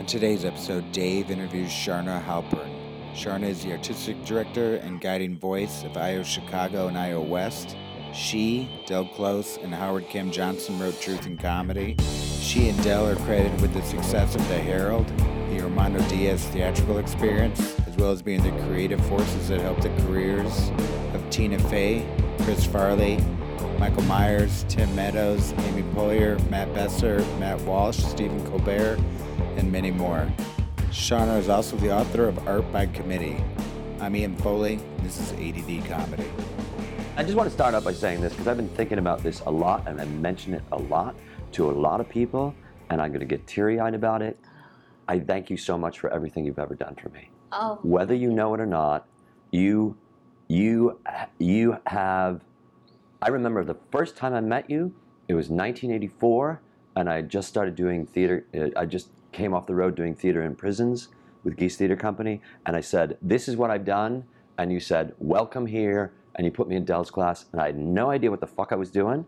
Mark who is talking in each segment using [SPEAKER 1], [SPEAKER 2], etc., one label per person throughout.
[SPEAKER 1] In today's episode, Dave interviews Charna Halpern. Charna is the artistic director and guiding voice of IO Chicago and IO West. She, Del Close, and Howard Kim Johnson wrote Truth and Comedy. She and Del are credited with the success of The Herald, the Armando Diaz theatrical experience, as well as being the creative forces that helped the careers of Tina Fey, Chris Farley, Michael Myers, Tim Meadows, Amy Poehler, Matt Besser, Matt Walsh, Stephen Colbert, and many more. Charna is also the author of Art by Committee. I'm Ian Foley. This is ADD Comedy.
[SPEAKER 2] I just want to start out by saying this because I've been thinking about this a lot and I mention it a lot to a lot of people, and I'm going to get teary eyed about it. I thank you so much for everything you've ever done for me.
[SPEAKER 3] Oh,
[SPEAKER 2] Whether you know it or not, you, you, you have. I remember the first time I met you. It was 1984, and I had just started doing theater. uh, I just came off the road doing theater in prisons with Geese Theater Company, and I said, "This is what I've done," and you said, "Welcome here," and you put me in Del's class, and I had no idea what the fuck I was doing.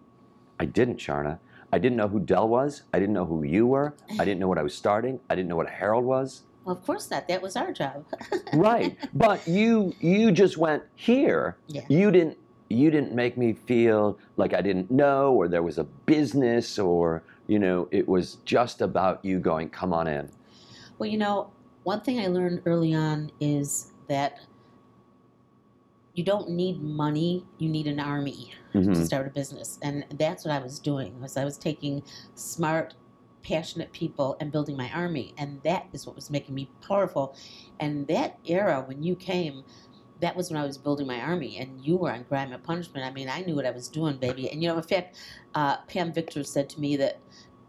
[SPEAKER 2] I didn't, Charna. I didn't know who Dell was. I didn't know who you were. I didn't know what I was starting. I didn't know what a Herald was.
[SPEAKER 3] well, of course not. That was our job.
[SPEAKER 2] right but you you just went here
[SPEAKER 3] Yeah.
[SPEAKER 2] you didn't you didn't make me feel like i didn't know or there was a business or you know it was just about you going come on in
[SPEAKER 3] Well, you know, one thing I learned early on is that you don't need money, you need an army to
[SPEAKER 2] Mhm.
[SPEAKER 3] start a business. And that's what I was doing. Was I was taking smart, passionate people and building my army. And that is what was making me powerful. And that era when you came, that was when I was building my army, and you were on crime and punishment. I mean, I knew what I was doing, baby. And you know, in fact, uh, Pam Victor said to me that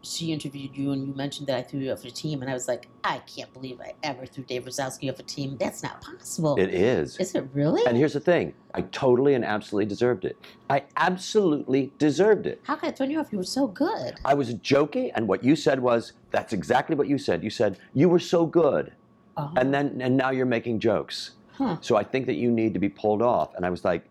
[SPEAKER 3] she interviewed you, and you mentioned that I threw you off a team, and I was like, I can't believe I ever threw Dave Razowsky off a team. That's not possible.
[SPEAKER 2] it is
[SPEAKER 3] Is it really?
[SPEAKER 2] and here's the thing i totally and absolutely deserved it i absolutely deserved it
[SPEAKER 3] How could I throw you off? You were so good.
[SPEAKER 2] i was joking and what you said was that's exactly what you said you said you were so good
[SPEAKER 3] Oh,
[SPEAKER 2] and then and now you're making jokes
[SPEAKER 3] huh.
[SPEAKER 2] So I think that you need to be pulled off. And I was like,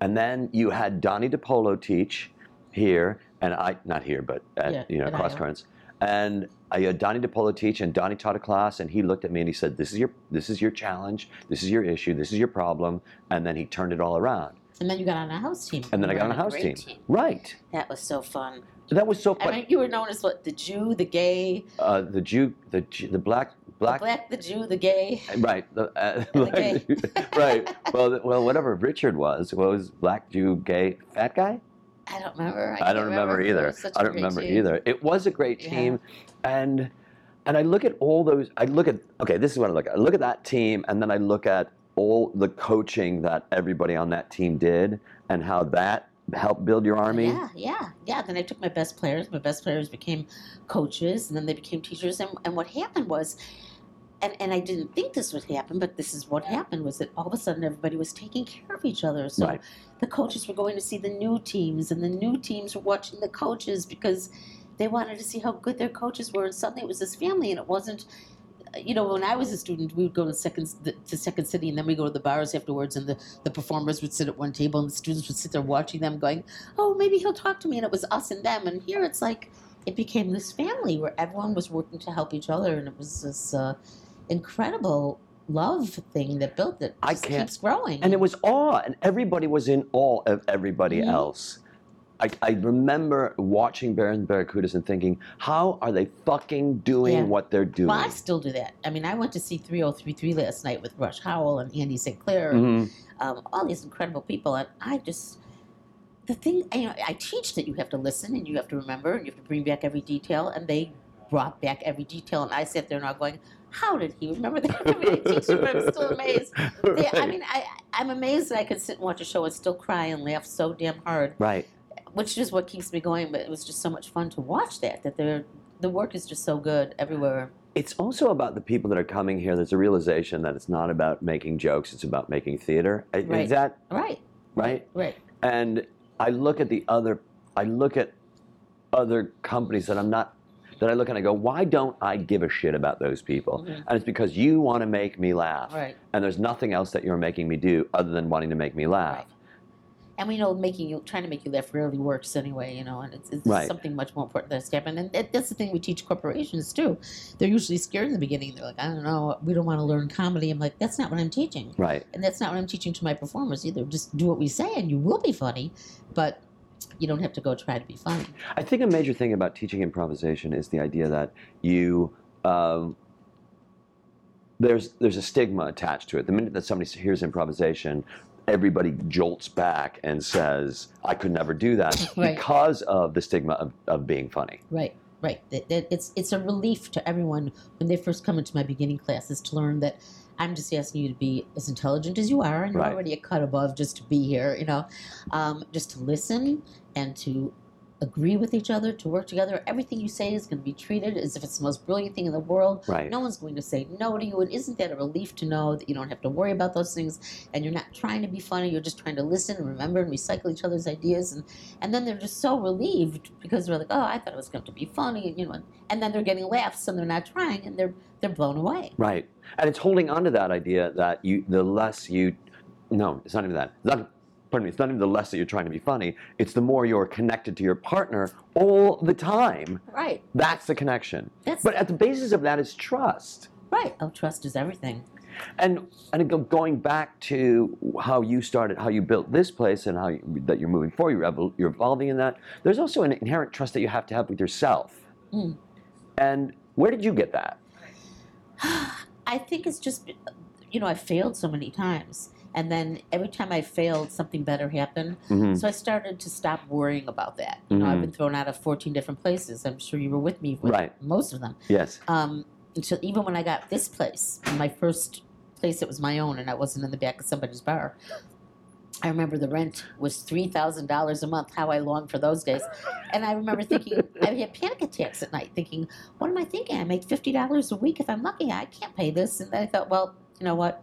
[SPEAKER 2] and then you had Donnie DePolo teach here, and I not here, but at
[SPEAKER 3] Yeah,
[SPEAKER 2] you know cross currents. And I had Donnie DePolo teach, and Donnie taught a class, and he looked at me and he said, "This is your this is your challenge. This is your issue. This is your problem." And then he turned it all around.
[SPEAKER 3] And then you got on a house team.
[SPEAKER 2] And then I got on a house
[SPEAKER 3] great
[SPEAKER 2] team. Right.
[SPEAKER 3] That was so fun.
[SPEAKER 2] That was so
[SPEAKER 3] I
[SPEAKER 2] fun.
[SPEAKER 3] mean, you were known as what? The Jew, the gay,
[SPEAKER 2] uh, the Jew, the Jew- the black black.
[SPEAKER 3] the black, the Jew, the gay.
[SPEAKER 2] Right, the, uh,
[SPEAKER 3] And the
[SPEAKER 2] black- right. Well, well, whatever Richard was, what was black Jew, gay, fat guy?
[SPEAKER 3] I don't remember.
[SPEAKER 2] I,
[SPEAKER 3] can't
[SPEAKER 2] don't remember,
[SPEAKER 3] It
[SPEAKER 2] either. I don't remember
[SPEAKER 3] team.
[SPEAKER 2] either. It was a great
[SPEAKER 3] Yeah.
[SPEAKER 2] team, and and I look at all those. I look at okay. This is what I look at. I look at that team, and then I look at all the coaching that everybody on that team did, and how that helped build your army.
[SPEAKER 3] Yeah, yeah, yeah. Then I took my best players. My best players became coaches, and then they became teachers. And, and what happened was, and, and I didn't think this would happen, but this is what happened was that all of a sudden everybody was taking care of each other. So
[SPEAKER 2] Right.
[SPEAKER 3] the coaches were going to see the new teams, and the new teams were watching the coaches because they wanted to see how good their coaches were. And suddenly it was this family, and it wasn't. You know, when I was a student, we would go to second to Second City, and then we go to the bars afterwards, and the, the performers would sit at one table, and the students would sit there watching them, going, "Oh, maybe he'll talk to me," and it was us and them. And here it's like it became this family where everyone was working to help each other, and it was this uh, incredible love thing that built it.
[SPEAKER 2] I can't-
[SPEAKER 3] keeps growing,
[SPEAKER 2] And it was awe, and everybody was in awe of everybody
[SPEAKER 3] Mhm.
[SPEAKER 2] else. I, I remember watching Baron Barracudas and thinking, how are they fucking doing
[SPEAKER 3] Yeah.
[SPEAKER 2] what they're doing?
[SPEAKER 3] Well, I still do that. I mean, I went to see 3033 last night with Rush Howell and Andy St. Clair,
[SPEAKER 2] Mhm.
[SPEAKER 3] um, all these incredible people, and I just the thing you know, I teach that you have to listen and you have to remember and you have to bring back every detail, and they brought back every detail, and I sat there now going, "How did he remember that?" I mean, I teach but I'm still amazed. They, I mean, I I'm amazed that I could sit and watch a show and still cry and laugh so damn hard,
[SPEAKER 2] right.
[SPEAKER 3] Which is what keeps me going. But it was just so much fun to watch that. That they're the work is just so good everywhere.
[SPEAKER 2] It's also about the people that are coming here. There's a realization that it's not about making jokes; it's about making theater. I-
[SPEAKER 3] Right.
[SPEAKER 2] That
[SPEAKER 3] Right,
[SPEAKER 2] right?
[SPEAKER 3] right.
[SPEAKER 2] And I look at the other, I look at other companies that I'm not, that I look and I go, why don't I give a shit about those people?
[SPEAKER 3] Mhm.
[SPEAKER 2] And it's because you want to make me laugh,
[SPEAKER 3] Right.
[SPEAKER 2] and there's nothing else that you're making me do other than wanting to make me laugh.
[SPEAKER 3] And we know making you trying to make you laugh rarely works anyway, you know, and it's, it's
[SPEAKER 2] Right.
[SPEAKER 3] something much more important that's happened. And that's the thing we teach corporations too. They're usually scared in the beginning. They're like, I don't know, we don't want to learn comedy. I'm like, that's not what I'm teaching,
[SPEAKER 2] Right.
[SPEAKER 3] and that's not what I'm teaching to my performers either. Just do what we say, and you will be funny, but you don't have to go try to be funny.
[SPEAKER 2] I think a major thing about teaching improvisation is the idea that you um, there's there's a stigma attached to it. The minute that somebody hears improvisation, everybody jolts back and says, "I could never do that,"
[SPEAKER 3] Right.
[SPEAKER 2] because of the stigma of, of being funny.
[SPEAKER 3] Right, right. It's it's a relief to everyone when they first come into my beginning classes to learn that I'm just asking you to be as intelligent as you are, and you're
[SPEAKER 2] Right.
[SPEAKER 3] already a cut above just to be here. You know, um, just to listen and to agree with each other, to work together. Everything you say is going to be treated as if it's the most brilliant thing in the world.
[SPEAKER 2] Right.
[SPEAKER 3] No one's going to say no to you, and isn't that a relief to know that you don't have to worry about those things, and you're not trying to be funny. You're just trying to listen and remember and recycle each other's ideas, and and then they're just so relieved because they're like, oh, I thought it was going to be funny, and you know, and then they're getting laughs and they're not trying, and they're they're blown away.
[SPEAKER 2] Right. And it's holding on to that idea that you the less you no, it's not even that. Not pardon me, it's not even the less that you're trying to be funny. It's the more you're connected to your partner all the time.
[SPEAKER 3] Right.
[SPEAKER 2] That's the connection.
[SPEAKER 3] That's
[SPEAKER 2] But at the basis of that is trust.
[SPEAKER 3] right. Oh, trust is everything.
[SPEAKER 2] And and going back to how you started, how you built this place, and how you, that you're moving forward, you're, evol- you're evolving in that. There's also an inherent trust that you have to have with yourself.
[SPEAKER 3] Mm.
[SPEAKER 2] And where did you get that?
[SPEAKER 3] I think it's just, you know, I failed so many times. And then every time I failed, something better happened.
[SPEAKER 2] Mhm.
[SPEAKER 3] So I started to stop worrying about that. You know, I've
[SPEAKER 2] Mhm.
[SPEAKER 3] been thrown out of 14 different places. I'm sure you were with me with
[SPEAKER 2] Right.
[SPEAKER 3] most of them.
[SPEAKER 2] Yes.
[SPEAKER 3] Um, until even when I got this place, my first place that was my own, and I wasn't in the back of somebody's bar. I remember the rent was three thousand dollars a month. How I longed for those days, and I remember thinking I had panic attacks at night, thinking, "What am I thinking? I make fifty dollars a week if I'm lucky. I can't pay this." And then I thought, well, you know what?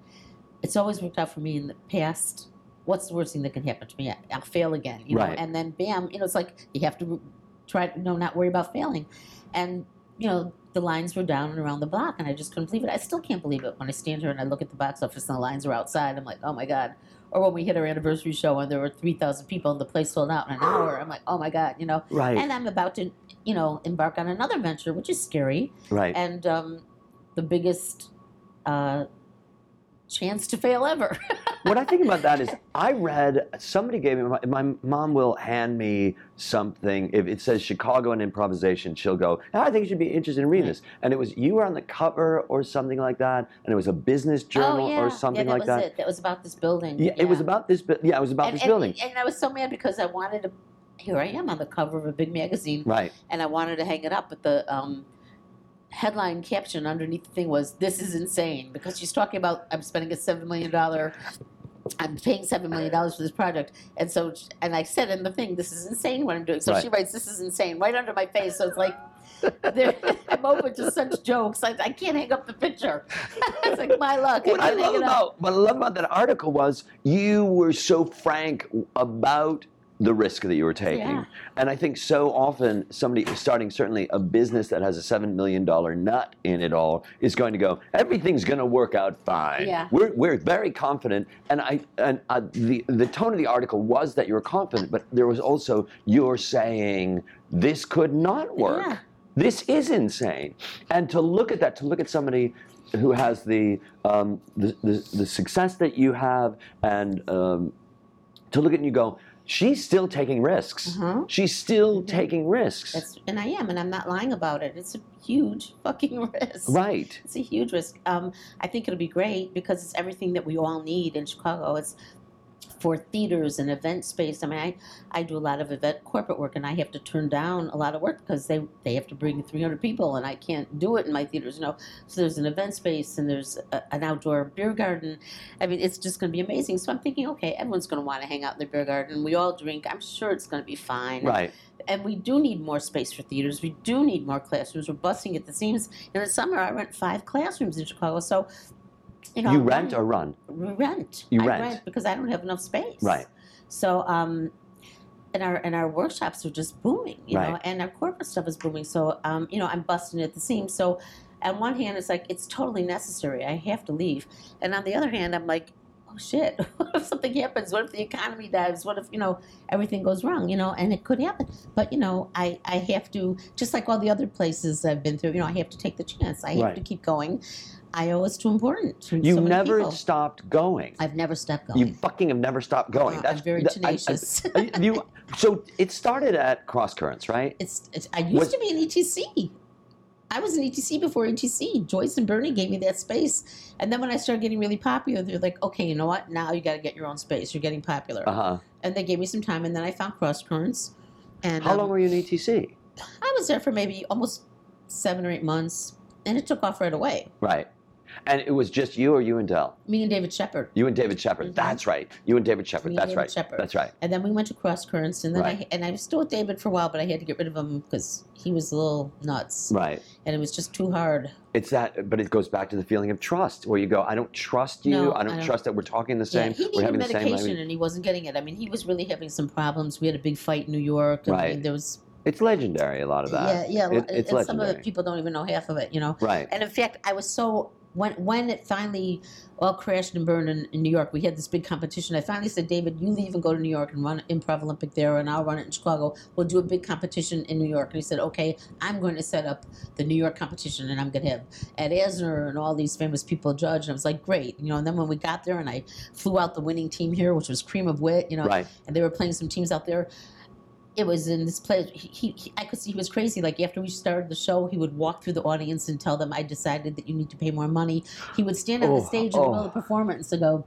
[SPEAKER 3] It's always worked out for me in the past. What's the worst thing that can happen to me? I'll fail again, you know. And then, bam, you know, it's like you have to try to you know, not worry about failing, and you know, the lines were down and around the block, and I just couldn't believe it. I still can't believe it when I stand here and I look at the box office and the lines are outside. I'm like, oh my god. Or when we hit our anniversary show and there were three thousand people and the place sold out in an hour, I'm like, oh my god, you know.
[SPEAKER 2] Right.
[SPEAKER 3] And I'm about to, you know, embark on another venture, which is scary
[SPEAKER 2] right.
[SPEAKER 3] and um, the biggest uh, chance to fail ever.
[SPEAKER 2] what I think about that is, I read somebody gave me my, my mom will hand me something if it says Chicago and improvisation. She'll go, "Ah, I think you should be interested in reading this. And it was you were on the cover or something like that, and it was a business journal
[SPEAKER 3] oh yeah,
[SPEAKER 2] or something
[SPEAKER 3] yeah, that
[SPEAKER 2] like
[SPEAKER 3] was
[SPEAKER 2] that.
[SPEAKER 3] It. that was about this building.
[SPEAKER 2] Yeah, it was about this. Yeah, it was about
[SPEAKER 3] and,
[SPEAKER 2] this
[SPEAKER 3] and-
[SPEAKER 2] building.
[SPEAKER 3] And, I was so mad because I wanted to. Here I am on the cover of a big magazine,
[SPEAKER 2] right.
[SPEAKER 3] and I wanted to hang it up, but the um, headline caption underneath the thing was "This is insane" because she's talking about I'm spending a seven million dollar. I'm paying seven million dollars for this project, and so and I said in the thing, "This is insane what I'm doing." So
[SPEAKER 2] Right.
[SPEAKER 3] she writes, "This is insane" right under my face. So it's like there- I'm open to such jokes. I, I can't hang up the picture. it's like my luck.
[SPEAKER 2] What I
[SPEAKER 3] can't
[SPEAKER 2] love
[SPEAKER 3] hang it up.
[SPEAKER 2] about what I love about that article was you were so frank about the risk that you were taking.
[SPEAKER 3] Yeah.
[SPEAKER 2] And I think so often somebody starting certainly a business that has a seven million dollar nut in it all is going to go, everything's going to work out fine.
[SPEAKER 3] Yeah.
[SPEAKER 2] We're, we're very confident, and I and uh, the the tone of the article was that you were confident, but there was also you're saying this could not work.
[SPEAKER 3] Yeah.
[SPEAKER 2] This is insane. And to look at that, to look at somebody who has the um, the, the, the success that you have, and um, to look at it and you go, she's still taking risks.
[SPEAKER 3] Mhm.
[SPEAKER 2] She's still taking risks.
[SPEAKER 3] That's, and I am, and I'm not lying about it. It's a huge fucking risk.
[SPEAKER 2] right.
[SPEAKER 3] It's a huge risk. Um, I think it'll be great because it's everything that we all need in Chicago. It's for theaters and event space. I mean, I, I do a lot of event corporate work, and I have to turn down a lot of work because they, they have to bring 300 people, and I can't do it in my theaters. You know, so there's an event space and there's a, an outdoor beer garden. I mean, it's just going to be amazing. So I'm thinking, okay, everyone's going to want to hang out in the beer garden. We all drink. I'm sure it's going to be fine
[SPEAKER 2] Right.
[SPEAKER 3] and we do need more space for theaters. We do need more classrooms. We're busting at the seams. In the summer, I rent five classrooms in Chicago. So, you know,
[SPEAKER 2] you rent or run?
[SPEAKER 3] we rent.
[SPEAKER 2] You
[SPEAKER 3] I
[SPEAKER 2] rent.
[SPEAKER 3] because I don't have enough space.
[SPEAKER 2] Right.
[SPEAKER 3] So, um, and our and our workshops are just booming, you know,
[SPEAKER 2] Right.
[SPEAKER 3] and our corporate stuff is booming. So, um, you know, I'm busting at the seams. So, on one hand, it's like it's totally necessary. I have to leave, and on the other hand, I'm like, oh shit, what if something happens? What if the economy dies? What if, you know, everything goes wrong, you know, and it could happen. But, you know, I, I have to, just like all the other places I've been through, you know, I have to take the chance. I have
[SPEAKER 2] Right.
[SPEAKER 3] to keep going. Iowa is too important. to
[SPEAKER 2] You
[SPEAKER 3] so
[SPEAKER 2] never
[SPEAKER 3] people.
[SPEAKER 2] stopped going.
[SPEAKER 3] I've never stopped going.
[SPEAKER 2] You fucking have never stopped going.
[SPEAKER 3] Uh,
[SPEAKER 2] That's
[SPEAKER 3] I'm very
[SPEAKER 2] that- I- I-
[SPEAKER 3] tenacious.
[SPEAKER 2] I- you, so it started at Cross Currents, right?
[SPEAKER 3] It's, it's I used
[SPEAKER 2] What-
[SPEAKER 3] to be an ETC. I was an ETC before ETC. Joyce and Bernie gave me that space, and then when I started getting really popular, they're like, "Okay, you know what? Now you got to get your own space. You're getting popular."
[SPEAKER 2] Uh huh.
[SPEAKER 3] And they gave me some time, and then I found Cross Currents. And
[SPEAKER 2] How
[SPEAKER 3] um,
[SPEAKER 2] long were you in ETC?
[SPEAKER 3] I was there for maybe almost seven or eight months, and it took off right away.
[SPEAKER 2] Right. And it was just you or you and Del?
[SPEAKER 3] Me and David Shepherd.
[SPEAKER 2] You and David Shepherd.
[SPEAKER 3] Mhm.
[SPEAKER 2] That's right. You and David Shepherd.
[SPEAKER 3] Me and
[SPEAKER 2] That's
[SPEAKER 3] David
[SPEAKER 2] right.
[SPEAKER 3] Shepherd.
[SPEAKER 2] That's right.
[SPEAKER 3] And then we went to Cross Currents, and then
[SPEAKER 2] Right.
[SPEAKER 3] I and I was still with David for a while, but I had to get rid of him because he was a little nuts,
[SPEAKER 2] Right.
[SPEAKER 3] and it was just too hard.
[SPEAKER 2] It's that, but it goes back to the feeling of trust, where you go, I don't trust you.
[SPEAKER 3] No,
[SPEAKER 2] I, don't
[SPEAKER 3] I don't-
[SPEAKER 2] trust that we're talking the same.
[SPEAKER 3] yeah, he
[SPEAKER 2] we're
[SPEAKER 3] needed
[SPEAKER 2] having the same
[SPEAKER 3] medication, and he wasn't getting it. I mean, he was really having some problems. We had a big fight in New York. I
[SPEAKER 2] Right.
[SPEAKER 3] mean, there was
[SPEAKER 2] It's legendary. A lot of that.
[SPEAKER 3] yeah, yeah,
[SPEAKER 2] It- it's
[SPEAKER 3] and some of the people don't even know half of it, you know.
[SPEAKER 2] Right.
[SPEAKER 3] And in fact, I was so when when it finally all crashed and burned in, in New York, we had this big competition. I finally said, David, you leave and go to New York and run Improv Olympic there, and I'll run it in Chicago. We'll do a big competition in New York. And he said, okay, I'm going to set up the New York competition, and I'm going to have Ed Asner and all these famous people judge. And I was like, great, you know. And then when we got there, and I flew out the winning team here, which was Cream of Wit, you know,
[SPEAKER 2] Right.
[SPEAKER 3] and they were playing some teams out there. It was in this place. He, he, I could see he was crazy. Like after we started the show, he would walk through the audience and tell them, "I decided that you need to pay more money." He would stand on
[SPEAKER 2] Oh, oh.
[SPEAKER 3] the stage in the middle of
[SPEAKER 2] oh.
[SPEAKER 3] the performance and go,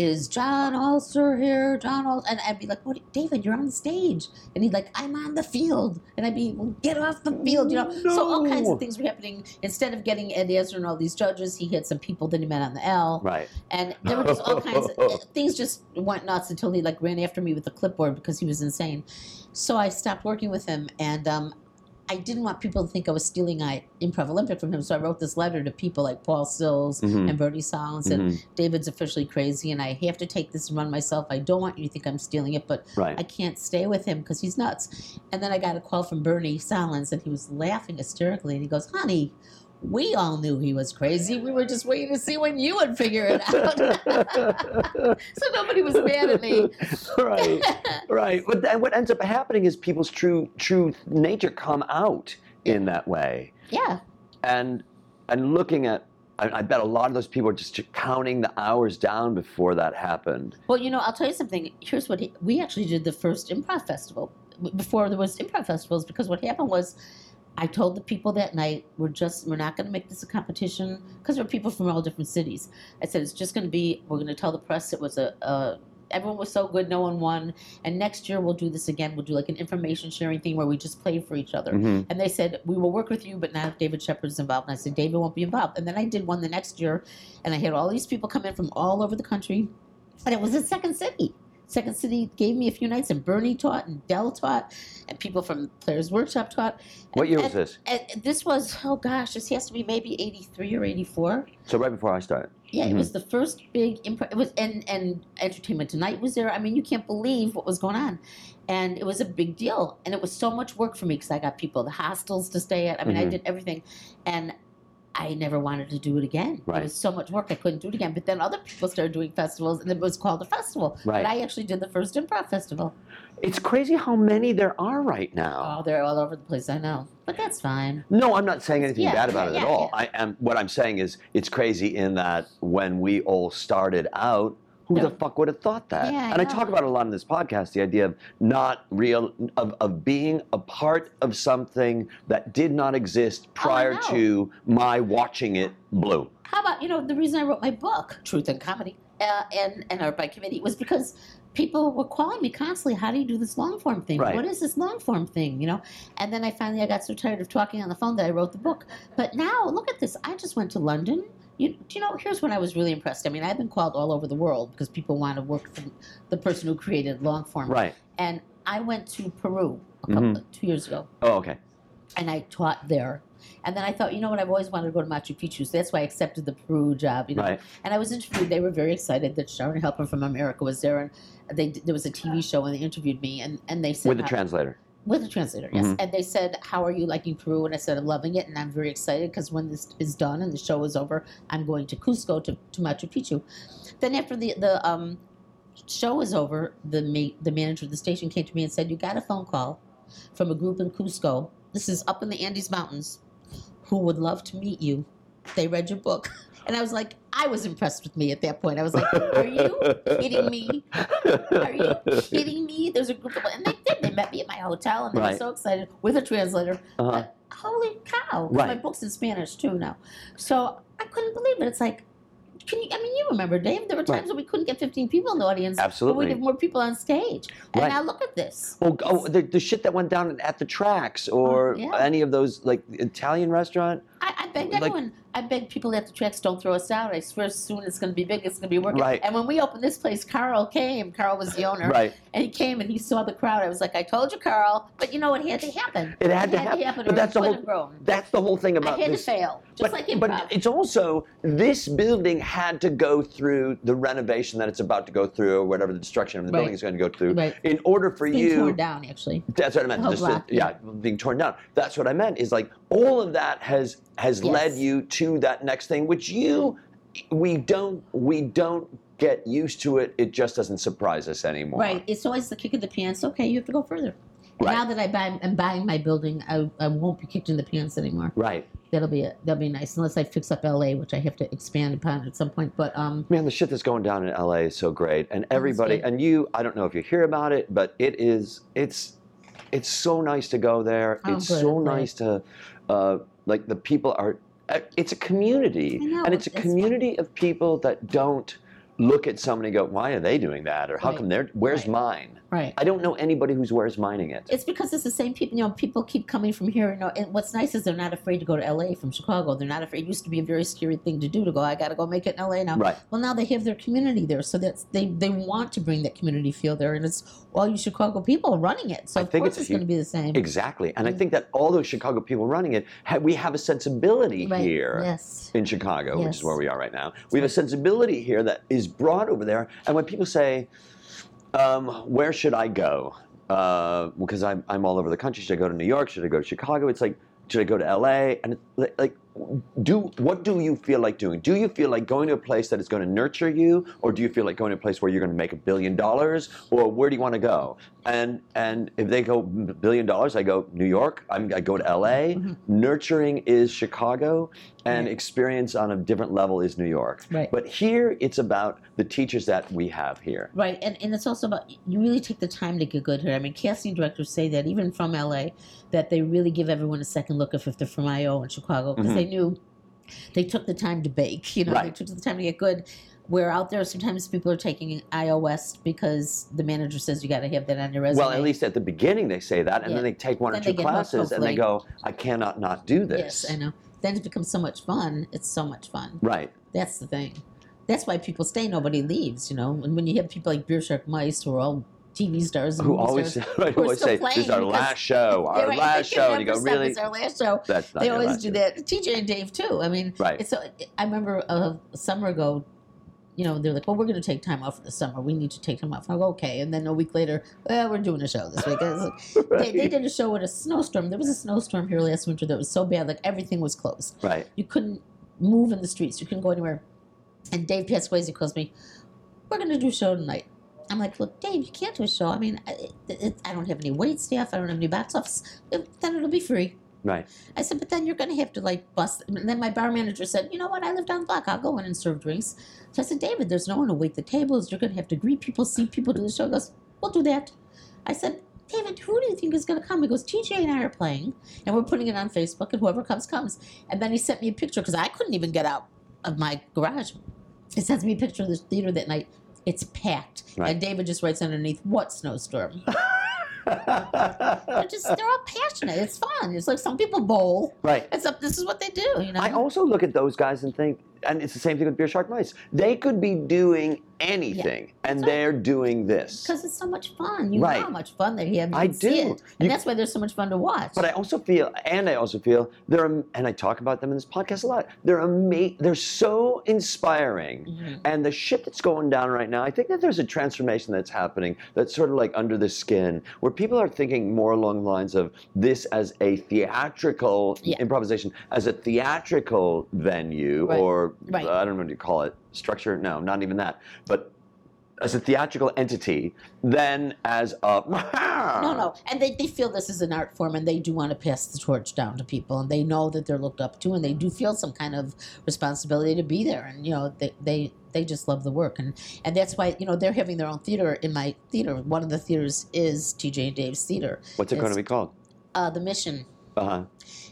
[SPEAKER 3] "Is John Ulster here? John Ulster?" And I'd be like, "What, David? You're on stage." And he'd be like, "I'm on the field," and I'd be, well, "Get off the field!" You know. So all kinds of things were happening. Instead of getting Ed Asner and all these judges, he had some people that he met on the L.
[SPEAKER 2] Right.
[SPEAKER 3] And there were just all kinds of things just went nuts until he like ran after me with a clipboard because he was insane. So I stopped working with him and um, I didn't want people to think I was stealing I Improv Olympic from him. So I wrote this letter to people like Paul Sills
[SPEAKER 2] Mhm.
[SPEAKER 3] and Bernie Sahlins and
[SPEAKER 2] Mhm.
[SPEAKER 3] David's officially crazy and I have to take this and run myself. I don't want you to think I'm stealing it, but
[SPEAKER 2] Right.
[SPEAKER 3] I can't stay with him because he's nuts. And then I got a call from Bernie Sahlins, and he was laughing hysterically. And he goes, "Honey, we all knew he was crazy. We were just waiting to see when you would figure it out." so nobody was mad at me.
[SPEAKER 2] right. Right. But then what ends up happening is people's true true nature come out in that way.
[SPEAKER 3] yeah,
[SPEAKER 2] and and looking at I, I bet a lot of those people are just counting the hours down before that happened
[SPEAKER 3] Well, you know, I'll tell you something. Here's what he, we actually did the first improv festival before there was improv festivals because what happened was I told the people that night we're just we're not going to make this a competition because we're people from all different cities. I said it's just going to be we're going to tell the press it was a, a everyone was so good no one won and next year we'll do this again we'll do like an information sharing thing where we just play for each other
[SPEAKER 2] Mhm.
[SPEAKER 3] and they said, We will work with you, but not if David Shepherd's involved. And I said, David won't be involved. And then I did one the next year, and I had all these people come in from all over the country. And it was in Second City. Second City gave me a few nights, and Bernie taught, and Del taught, and people from Players Workshop taught.
[SPEAKER 2] what year
[SPEAKER 3] and,
[SPEAKER 2] was this
[SPEAKER 3] And this was, oh gosh, this has to be maybe 83 or 84.
[SPEAKER 2] so right before i started
[SPEAKER 3] Yeah,
[SPEAKER 2] Mhm.
[SPEAKER 3] it was the first big improv. It was and and Entertainment Tonight was there. I mean, you can't believe what was going on, and it was a big deal. And it was so much work for me because I got people the hostels to stay at. I mean, I
[SPEAKER 2] Mhm.
[SPEAKER 3] did everything, and I never wanted to do it again.
[SPEAKER 2] Right.
[SPEAKER 3] It was so much work I couldn't do it again. But then other people started doing festivals, and it was called a festival.
[SPEAKER 2] Right.
[SPEAKER 3] But I actually did the first improv festival.
[SPEAKER 2] it's crazy how many there are right now
[SPEAKER 3] Oh, they're all over the place. I know, but that's fine.
[SPEAKER 2] no i'm not saying anything
[SPEAKER 3] Yeah,
[SPEAKER 2] bad about
[SPEAKER 3] yeah,
[SPEAKER 2] it at
[SPEAKER 3] yeah,
[SPEAKER 2] all i am what i'm saying is it's crazy in that when we all started out who the fuck would have thought that?
[SPEAKER 3] Yeah, I
[SPEAKER 2] and I
[SPEAKER 3] know.
[SPEAKER 2] talk about it a lot in this podcast the idea of not real, of, of being a part of something that did not exist prior
[SPEAKER 3] know.
[SPEAKER 2] to my watching it bloom.
[SPEAKER 3] How about you know the reason I wrote my book, Truth and Comedy, uh, and and Art by Committee was because people were calling me constantly. How do you do this long form thing?
[SPEAKER 2] Right.
[SPEAKER 3] What is this long form thing? You know, and then I finally I got so tired of talking on the phone that I wrote the book. But now look at this. I just went to London. You, do you know, here's when I was really impressed. I mean, I've been called all over the world because people want to work for the person who created long form.
[SPEAKER 2] Right.
[SPEAKER 3] And I went to Peru a couple,
[SPEAKER 2] Mm-hmm.
[SPEAKER 3] two years ago
[SPEAKER 2] Oh, okay.
[SPEAKER 3] and I taught there. And then I thought, you know what, I've always wanted to go to Machu Picchu, so that's why I accepted the Peru job. You know,
[SPEAKER 2] Right.
[SPEAKER 3] and I was interviewed. They were very excited that Sharon Helper from America was there, and they there was a TV show and they interviewed me, and, and they said
[SPEAKER 2] With the translator.
[SPEAKER 3] With a translator, yes.
[SPEAKER 2] Mhm.
[SPEAKER 3] And they said, "How are you liking Peru?" And I said, "I'm loving it, and I'm very excited because when this is done and the show is over, I'm going to Cusco to, to Machu Picchu." Then after the the um, show was over, the ma- the manager of the station came to me and said, "You got a phone call from a group in Cusco. This is up in the Andes Mountains, who would love to meet you. They read your book." And I was like, I was impressed with me at that point. I was like, "Are you kidding me? Are you kidding me? There's a group of, and they did. They met me at my hotel, and they
[SPEAKER 2] Right.
[SPEAKER 3] were so excited with a translator.
[SPEAKER 2] Uh-huh.
[SPEAKER 3] But holy cow! 'cause My book's in Spanish too now, so I couldn't believe it. It's like, can you? I mean, you remember, Dave? There were
[SPEAKER 2] Right.
[SPEAKER 3] times when we couldn't get 15 people in the audience, but
[SPEAKER 2] Absolutely.
[SPEAKER 3] we'd have more people on stage. And
[SPEAKER 2] Right.
[SPEAKER 3] now look at this.
[SPEAKER 2] Well, oh the, the shit that went down at the tracks or
[SPEAKER 3] Oh, yeah.
[SPEAKER 2] any of those like Italian restaurant.
[SPEAKER 3] I, I beg
[SPEAKER 2] Like-
[SPEAKER 3] everyone. I beg people at the tracks don't throw us out. I swear, soon it's going to be big. It's going to be working.
[SPEAKER 2] Right.
[SPEAKER 3] And when we opened this place, Carl came. Carl was the owner.
[SPEAKER 2] Right.
[SPEAKER 3] And he came and he saw the crowd. I was like, I told you, Carl. But you know, it had to happen.
[SPEAKER 2] It had to happen.
[SPEAKER 3] or
[SPEAKER 2] But that's the whole
[SPEAKER 3] wouldn't have grown.
[SPEAKER 2] that's the whole thing about
[SPEAKER 3] I had
[SPEAKER 2] this.
[SPEAKER 3] to fail, just
[SPEAKER 2] but,
[SPEAKER 3] like
[SPEAKER 2] but it's also this building had to go through the renovation that it's about to go through, or whatever the destruction of the
[SPEAKER 3] Right.
[SPEAKER 2] building is going to go through,
[SPEAKER 3] Right.
[SPEAKER 2] in order for
[SPEAKER 3] It's being
[SPEAKER 2] you.
[SPEAKER 3] torn down, actually.
[SPEAKER 2] That's what I meant.
[SPEAKER 3] The whole
[SPEAKER 2] Just
[SPEAKER 3] block,
[SPEAKER 2] to- yeah, being torn down. That's what I meant. Is like all of that has has
[SPEAKER 3] Yes.
[SPEAKER 2] led you to that next thing, which you we don't we don't get used to it. It just doesn't surprise us anymore.
[SPEAKER 3] Right. It's always the kick of the pants. Okay, you have to go further.
[SPEAKER 2] Right.
[SPEAKER 3] Now that I buy, I'm buying my building, I, I won't be kicked in the pants anymore.
[SPEAKER 2] Right.
[SPEAKER 3] That'll be. That'll be nice, unless I fix up LA, which I have to expand upon at some point. But um,
[SPEAKER 2] Man, the shit that's going down in LA is so great, and everybody, and you. I don't know if you hear about it, but it is. It's. It's so nice to go there.
[SPEAKER 3] Oh,
[SPEAKER 2] it's
[SPEAKER 3] good,
[SPEAKER 2] so
[SPEAKER 3] good.
[SPEAKER 2] nice to, uh, like the people are. uh, It's a community,
[SPEAKER 3] know,
[SPEAKER 2] and it's a community of people that don't look at somebody and go, "Why are they doing that?" or "How
[SPEAKER 3] Right,
[SPEAKER 2] come they're? Where's
[SPEAKER 3] right.
[SPEAKER 2] mine?"
[SPEAKER 3] right.
[SPEAKER 2] I don't know anybody who's where's mining it.
[SPEAKER 3] It's because it's the same people. You know, people keep coming from here. You know, and what's nice is they're not afraid to go to LA from Chicago. They're not afraid. It used to be a very scary thing to do to go. I got to go make it in LA now.
[SPEAKER 2] Right.
[SPEAKER 3] Well, now they have their community there, so that's they they want to bring that community feel there, and it's all you Chicago people running it. So
[SPEAKER 2] I
[SPEAKER 3] of
[SPEAKER 2] think
[SPEAKER 3] course
[SPEAKER 2] it's
[SPEAKER 3] it's going to be the same.
[SPEAKER 2] Exactly, and I
[SPEAKER 3] Mm.
[SPEAKER 2] think that all those Chicago people running it, we have a sensibility
[SPEAKER 3] Right.
[SPEAKER 2] here.
[SPEAKER 3] Yes.
[SPEAKER 2] in Chicago, which is where we are right now. We have a sensibility here that is brought over there. And when people say, um, "Where should I go?" Uh, because I'm I'm all over the country. Should I go to New York? Should I go to Chicago? It's like, should I go to LA? And like, like, do what do you feel like doing? Do you feel like going to a place that is going to nurture you, or do you feel like going to a place where you're going to make a billion dollars, or where do you want to go? And and if they go billion dollars, I go New York. I'm, I go to LA.
[SPEAKER 3] Mhm.
[SPEAKER 2] Nurturing is Chicago, and
[SPEAKER 3] Right.
[SPEAKER 2] experience on a different level is New York.
[SPEAKER 3] Right.
[SPEAKER 2] But here, it's about the teachers that we have here.
[SPEAKER 3] Right, and, and it's also about you really take the time to get good here. I mean, casting directors say that even from LA, that they really give everyone a second look if, if they're from IO in Chicago because
[SPEAKER 2] Mhm.
[SPEAKER 3] They knew they took the time to bake. You know, they took the time to get good. Where out there, sometimes people are taking iOS because the manager says you got to have that on your resume.
[SPEAKER 2] Well, at least at the beginning they say that, and
[SPEAKER 3] Yeah.
[SPEAKER 2] then they take one
[SPEAKER 3] Then
[SPEAKER 2] or two classes, and they go, "I cannot not do this."
[SPEAKER 3] Yes, I know. Then it becomes so much fun. It's so much fun.
[SPEAKER 2] Right.
[SPEAKER 3] That's the thing. That's why people stay. Nobody leaves. You know, and when you have people like Beer Shark Mice who are all TV stars and
[SPEAKER 2] Who always,
[SPEAKER 3] stars,
[SPEAKER 2] right,
[SPEAKER 3] who
[SPEAKER 2] always say, "This is our last show, our
[SPEAKER 3] right,
[SPEAKER 2] last show," and you go, "Really?"
[SPEAKER 3] It's our last show.
[SPEAKER 2] That's not
[SPEAKER 3] They always do
[SPEAKER 2] show.
[SPEAKER 3] that. TJ and Dave too. I mean,
[SPEAKER 2] Right.
[SPEAKER 3] A, I remember a summer ago. You know, they're like, "Well, we're going to take time off for the summer. We need to take time off." I go, "Okay." And then a week later, well, we're doing a show this week. Like- they, they did a show with a snowstorm. There was a snowstorm here last winter that was so bad, like everything was closed.
[SPEAKER 2] Right.
[SPEAKER 3] You couldn't move in the streets. You couldn't go anywhere. And Dave Pasquesi calls me, we're going to do a show tonight. I'm like, look, Dave, you can't do a show. I mean, I, it, I don't have any wait staff. I don't have any box office. Then it'll be free.
[SPEAKER 2] Right.
[SPEAKER 3] I said, but then you're going to have to like bust. And then my bar manager said, you know what? I live down the block. I'll go in and serve drinks. So I said, David, there's no one to wait the tables. You're going to have to greet people, see people do the show. He goes, we'll do that. I said, David, who do you think is going to come? He goes, TJ and I are playing, and we're putting it on Facebook, and whoever comes, comes. And then he sent me a picture because I couldn't even get out of my garage. He sends me a picture of the theater that night. It's packed.
[SPEAKER 2] Right.
[SPEAKER 3] And David just writes underneath, what snowstorm? They're just, they're all passionate. It's fun. It's like some people bowl.
[SPEAKER 2] right.
[SPEAKER 3] It's up. This is what they do. You know.
[SPEAKER 2] I also look at those guys and think and it's the same thing with Beer Shark Mice. They could be doing anything, and
[SPEAKER 3] That's right.
[SPEAKER 2] they're doing this.
[SPEAKER 3] Because it's so much fun. You
[SPEAKER 2] Right.
[SPEAKER 3] know how much fun they have. You
[SPEAKER 2] I do. You-
[SPEAKER 3] And that's why they're so much fun to watch.
[SPEAKER 2] But I also feel, and I also feel, they're, and I talk about them in this podcast a lot. They're amazing. They're so inspiring,
[SPEAKER 3] Mhm.
[SPEAKER 2] and the shit that's going down right now. I think that there's a transformation that's happening that's sort of like under the skin, where people are thinking more along the lines of this as a theatrical
[SPEAKER 3] Yeah.
[SPEAKER 2] improvisation, as a theatrical venue,
[SPEAKER 3] Right.
[SPEAKER 2] or
[SPEAKER 3] Right.
[SPEAKER 2] I don't know what you call it, structure. No, not even that, but. As a theatrical entity, than as a
[SPEAKER 3] No, no. And they, they feel this is an art form and they do want to pass the torch down to people and they know that they're looked up to and they do feel some kind of responsibility to be there. And, you know, they, they, they just love the work. And, and that's why, you know, they're having their own theater in my theater. One of the theaters is TJ and Dave's theater,
[SPEAKER 2] What's it going to be called?
[SPEAKER 3] uh, The Mission.
[SPEAKER 2] Uh huh.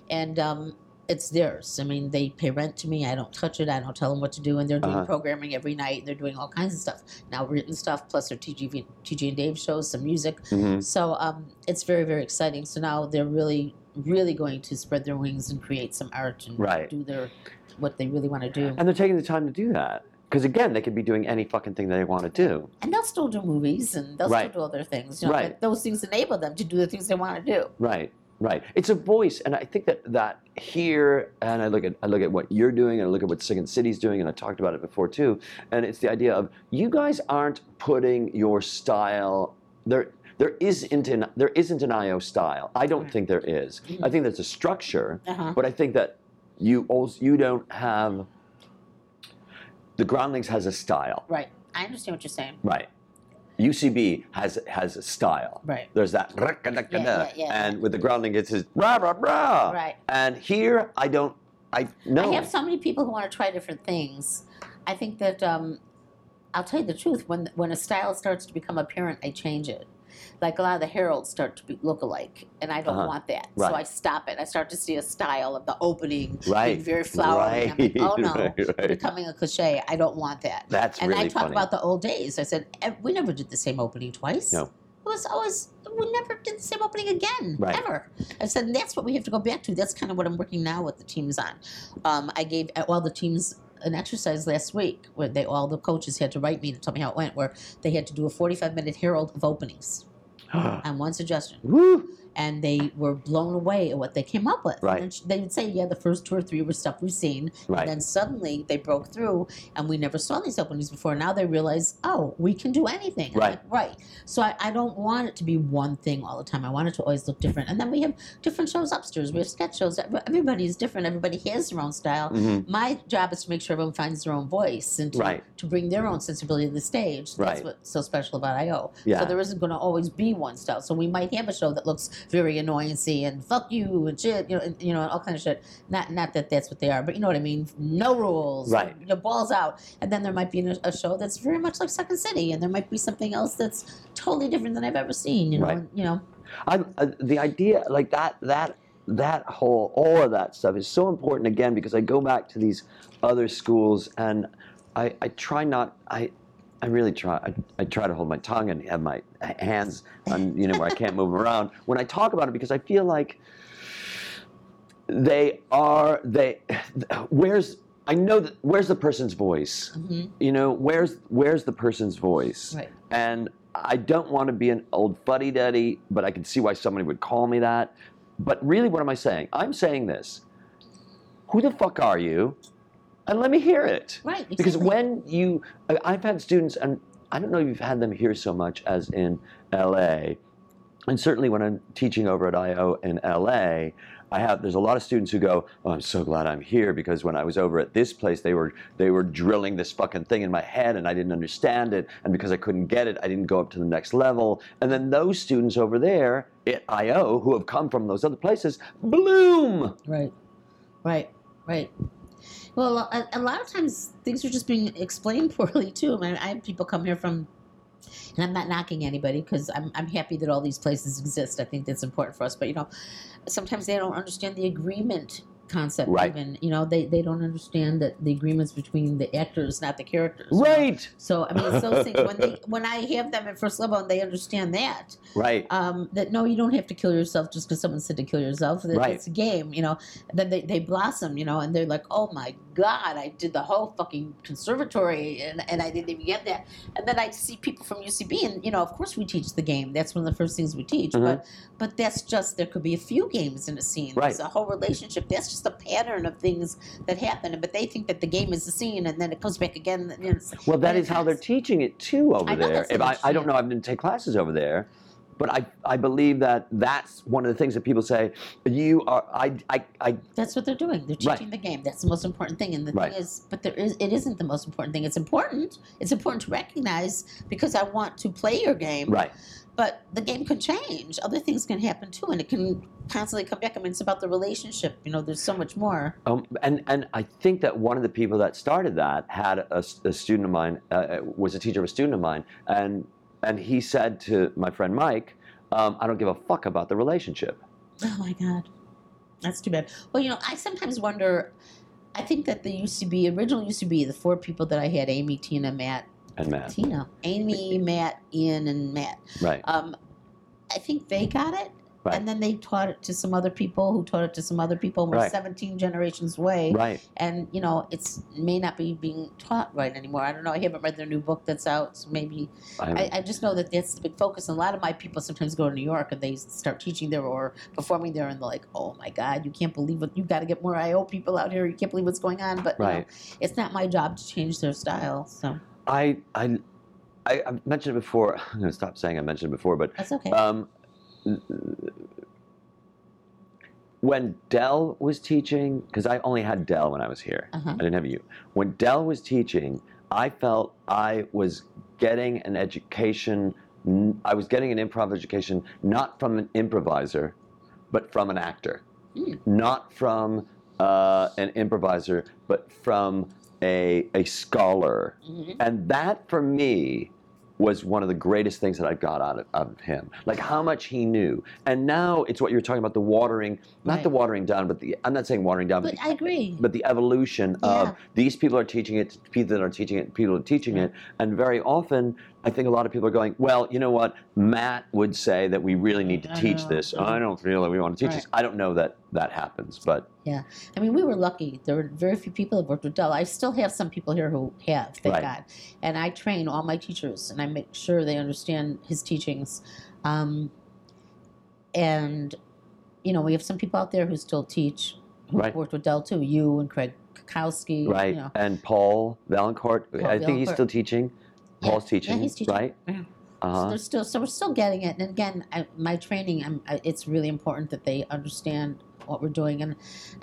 [SPEAKER 3] And um, it's theirs. I mean, they pay rent to me. I don't touch it. I don't tell them what to do. And they're doing
[SPEAKER 2] Uh-huh.
[SPEAKER 3] programming every night. They're doing all kinds of stuff. Now, written stuff, plus their TG, TJ and Dave shows, some music.
[SPEAKER 2] hmm
[SPEAKER 3] So um, it's very, very exciting. So now they're really, really going to spread their wings and create some art and
[SPEAKER 2] Right.
[SPEAKER 3] do their what they really want to do.
[SPEAKER 2] And they're taking the time to do that. Because again, they could be doing any fucking thing they want to do.
[SPEAKER 3] And they'll still do movies and they'll
[SPEAKER 2] Right.
[SPEAKER 3] still do other things. You know,
[SPEAKER 2] Right.
[SPEAKER 3] but those things enable them to do the things they want to do.
[SPEAKER 2] Right. Right. It's a voice, and I think that that here, and I look at I look at what you're doing, and I look at what Second City's doing, and I talked about it before too. And it's the idea of you guys aren't putting your style there. There isn't an there isn't an IO style. I don't think there is.
[SPEAKER 3] Mhm.
[SPEAKER 2] I think there's a structure,
[SPEAKER 3] Uh-huh.
[SPEAKER 2] but I think that you also you don't have. The Groundlings has a style,
[SPEAKER 3] Right. I understand what you're saying.
[SPEAKER 2] right? UCB has has a style.
[SPEAKER 3] Right.
[SPEAKER 2] There's that,
[SPEAKER 3] Yeah, yeah, yeah.
[SPEAKER 2] and with the groundling, it's his rah rah rah.
[SPEAKER 3] Right.
[SPEAKER 2] And here, I don't, I know.
[SPEAKER 3] I have so many people who want to try different things. I think that um, I'll tell you the truth. When when a style starts to become apparent, I change it. Like a lot of the heralds start to be, look alike, and I don't
[SPEAKER 2] Uh-huh.
[SPEAKER 3] want that.
[SPEAKER 2] Right.
[SPEAKER 3] So I stop it. I start to see a style of the opening
[SPEAKER 2] Right.
[SPEAKER 3] being very flowery. I'm like, oh no,
[SPEAKER 2] Right, right.
[SPEAKER 3] becoming a cliche. I don't want that.
[SPEAKER 2] That's
[SPEAKER 3] and
[SPEAKER 2] really
[SPEAKER 3] I talk
[SPEAKER 2] funny.
[SPEAKER 3] about the old days. I said "Eh, we never did the same opening twice.
[SPEAKER 2] No.
[SPEAKER 3] It was always we never did the same opening again
[SPEAKER 2] Right.
[SPEAKER 3] ever. I said and that's what we have to go back to. That's kind of what I'm working now with the teams on. Um, I gave all the teams an exercise last week where they all the coaches had to write me to tell me how it went. Where they had to do a 45 minute herald of openings on one suggestion
[SPEAKER 2] Woo!
[SPEAKER 3] And they were blown away at what they came up with.
[SPEAKER 2] Right.
[SPEAKER 3] And they would say, yeah, the first two or three were stuff we've seen.
[SPEAKER 2] Right.
[SPEAKER 3] And then suddenly they broke through and we never saw these openings before. Now they realize, oh, we can do anything.
[SPEAKER 2] Right.
[SPEAKER 3] like, right. So I, I don't want it to be one thing all the time. I want it to always look different. And then we have different shows upstairs. We have sketch shows. Ev- Everybody is different. Everybody has their own style.
[SPEAKER 2] Mhm.
[SPEAKER 3] My job is to make sure everyone finds their own voice and to,
[SPEAKER 2] Right.
[SPEAKER 3] to bring their own sensibility to the stage. That's
[SPEAKER 2] Right.
[SPEAKER 3] what's so special about IO.
[SPEAKER 2] Yeah.
[SPEAKER 3] So there isn't going to always be one style. So we might have a show that looks very annoyancy and fuck you and shit, you know, and, you know, all kind of shit. Not not that that's what they are, but you know what I mean. No rules,
[SPEAKER 2] Right.
[SPEAKER 3] You know, balls out. And then there might be a, a show that's very much like Second City, and there might be something else that's totally different than I've ever seen. You know,
[SPEAKER 2] Right.
[SPEAKER 3] you know.
[SPEAKER 2] I'm, uh, the idea, like that, that, that whole, all of that stuff is so important again because I go back to these other schools and I, I try not, I, I really try, I, I try to hold my tongue and have my hands on, you know, where I can't move around when I talk about it because I feel like they are, they, where's, I know that, where's the person's voice?
[SPEAKER 3] mhm,
[SPEAKER 2] You know, where's, where's the person's voice?
[SPEAKER 3] Right.
[SPEAKER 2] And I don't want to be an old fuddy duddy, but I can see why somebody would call me that. But really, what am I saying? I'm saying this. Who the fuck are you? And let me hear it.
[SPEAKER 3] Right.
[SPEAKER 2] Because when you, I've had students, and I don't know if you've had them here so much as in LA, and certainly when I'm teaching over at IO in LA, I have there's a lot of students who go, "Oh, I'm so glad I'm here because when I was over at this place, they were they were drilling this fucking thing in my head and I didn't understand it, and because I couldn't get it, I didn't go up to the next level." And then those students over there at IO who have come from those other places bloom.
[SPEAKER 3] Right, right, right. Well, a, a lot of times things are just being explained poorly too. I mean, I have people come here from, and I'm not knocking anybody because I'm, I'm happy that all these places exist. I think that's important for us. But you know, sometimes they don't understand the agreement concept
[SPEAKER 2] Right.
[SPEAKER 3] even you know they, they don't understand that the agreements between the actors not the characters you know?
[SPEAKER 2] Right.
[SPEAKER 3] so i mean it's those things when they when i have them at first level and they understand that
[SPEAKER 2] Right.
[SPEAKER 3] um, that no you don't have to kill yourself just because someone said to kill yourself that
[SPEAKER 2] Right.
[SPEAKER 3] it's a game you know then they, they blossom you know and they're like oh my god i did the whole fucking conservatory and, and i didn't even get that and then i see people from ucb and you know of course we teach the game that's one of the first things we teach
[SPEAKER 2] Mhm.
[SPEAKER 3] but but that's just there could be a few games in a scene
[SPEAKER 2] Right.
[SPEAKER 3] there's a whole relationship that's just a pattern of things that happen but they think that the game is the scene and then it comes back again
[SPEAKER 2] Well, that is how they're teaching it too over
[SPEAKER 3] I
[SPEAKER 2] there. If I, I don't know,
[SPEAKER 3] it.
[SPEAKER 2] I didn't take classes over there, but I, I believe that that's one of the things that people say. You are, I, I, I
[SPEAKER 3] That's what they're doing. They're
[SPEAKER 2] Right.
[SPEAKER 3] teaching the game. That's the most important thing. And the
[SPEAKER 2] Right.
[SPEAKER 3] thing is, but there is, it isn't the most important thing. It's important. It's important to recognize because I want to play your game.
[SPEAKER 2] right.
[SPEAKER 3] But the game can change. Other things can happen too, and it can constantly come back. I mean, it's about the relationship. You know, there's so much more.
[SPEAKER 2] Um, and and I think that one of the people that started that had a student of mine uh, was a teacher of a student of mine, and and he said to my friend Mike, um, "I don't give a fuck about the relationship."
[SPEAKER 3] Oh my God, that's too bad. Well, you know, I sometimes wonder. I think that the UCB original UCB, the four people that I had, Amy, Tina, Matt,
[SPEAKER 2] And Matt,
[SPEAKER 3] Tina, Amy, Matt, Ian, and Matt.
[SPEAKER 2] right,
[SPEAKER 3] um, I think they got it.
[SPEAKER 2] Right.
[SPEAKER 3] And then they taught it to some other people who taught it to some other people. We're
[SPEAKER 2] Right.
[SPEAKER 3] 17 generations away.
[SPEAKER 2] right,
[SPEAKER 3] And, you know, it's may not be being taught right anymore. I don't know. I haven't read their new book that's out. So maybe.
[SPEAKER 2] I,
[SPEAKER 3] I, I just know that that's the big focus. And a lot of my people sometimes go to New York and they start teaching there or performing there. And they're like, oh my God, you can't believe it. You've got to get more IO people out here. You can't believe what's going on. But, you know, it's not my job to change their style. So
[SPEAKER 2] I, I, I, mentioned it before. I'm going to stop saying I mentioned it before, but
[SPEAKER 3] that's okay.
[SPEAKER 2] Um, when Del was teaching, because I only had Del when I was here,
[SPEAKER 3] Uh-huh.
[SPEAKER 2] I didn't have you. When Del was teaching, I felt I was getting an education. I was getting an improv education not from an improviser, but from an actor.
[SPEAKER 3] Mm.
[SPEAKER 2] Not from uh, an improviser, but from a, a scholar.
[SPEAKER 3] Mhm.
[SPEAKER 2] And that for me was one of the greatest things that I got out of, out of him. Like how much he knew. And now it's what you're talking about the watering, not the watering down, but the, I'm not saying watering down, but,
[SPEAKER 3] But I agree.
[SPEAKER 2] but the evolution
[SPEAKER 3] Yeah.
[SPEAKER 2] of these people are teaching it, people that are teaching it, people are teaching
[SPEAKER 3] Yeah.
[SPEAKER 2] it. And very often, I think a lot of people are going, well, you know what? Matt would say that we really need to
[SPEAKER 3] I
[SPEAKER 2] teach
[SPEAKER 3] know.
[SPEAKER 2] this. I don't feel that we want to teach
[SPEAKER 3] Right.
[SPEAKER 2] this. I don't know that that happens, but Yeah.
[SPEAKER 3] I mean, we were lucky. There were very few people that worked with Del. I still have some people here who have, thank
[SPEAKER 2] Right.
[SPEAKER 3] God. And I train all my teachers, and I make sure they understand his teachings. Um, and you know, we have some people out there who still teach, who
[SPEAKER 2] Right.
[SPEAKER 3] worked with Del too. You and Craig Cackowski.
[SPEAKER 2] right.
[SPEAKER 3] You know.
[SPEAKER 2] And Paul Vaillancourt,
[SPEAKER 3] Paul
[SPEAKER 2] I think he's still teaching.
[SPEAKER 3] Yeah,
[SPEAKER 2] Paul's
[SPEAKER 3] yeah,
[SPEAKER 2] teaching,
[SPEAKER 3] he's teaching.
[SPEAKER 2] right?
[SPEAKER 3] Yeah. So
[SPEAKER 2] Uh-huh.
[SPEAKER 3] they're still so we're still getting it. And again, I, my training, I'm, I, it's really important that they understand what we're doing, and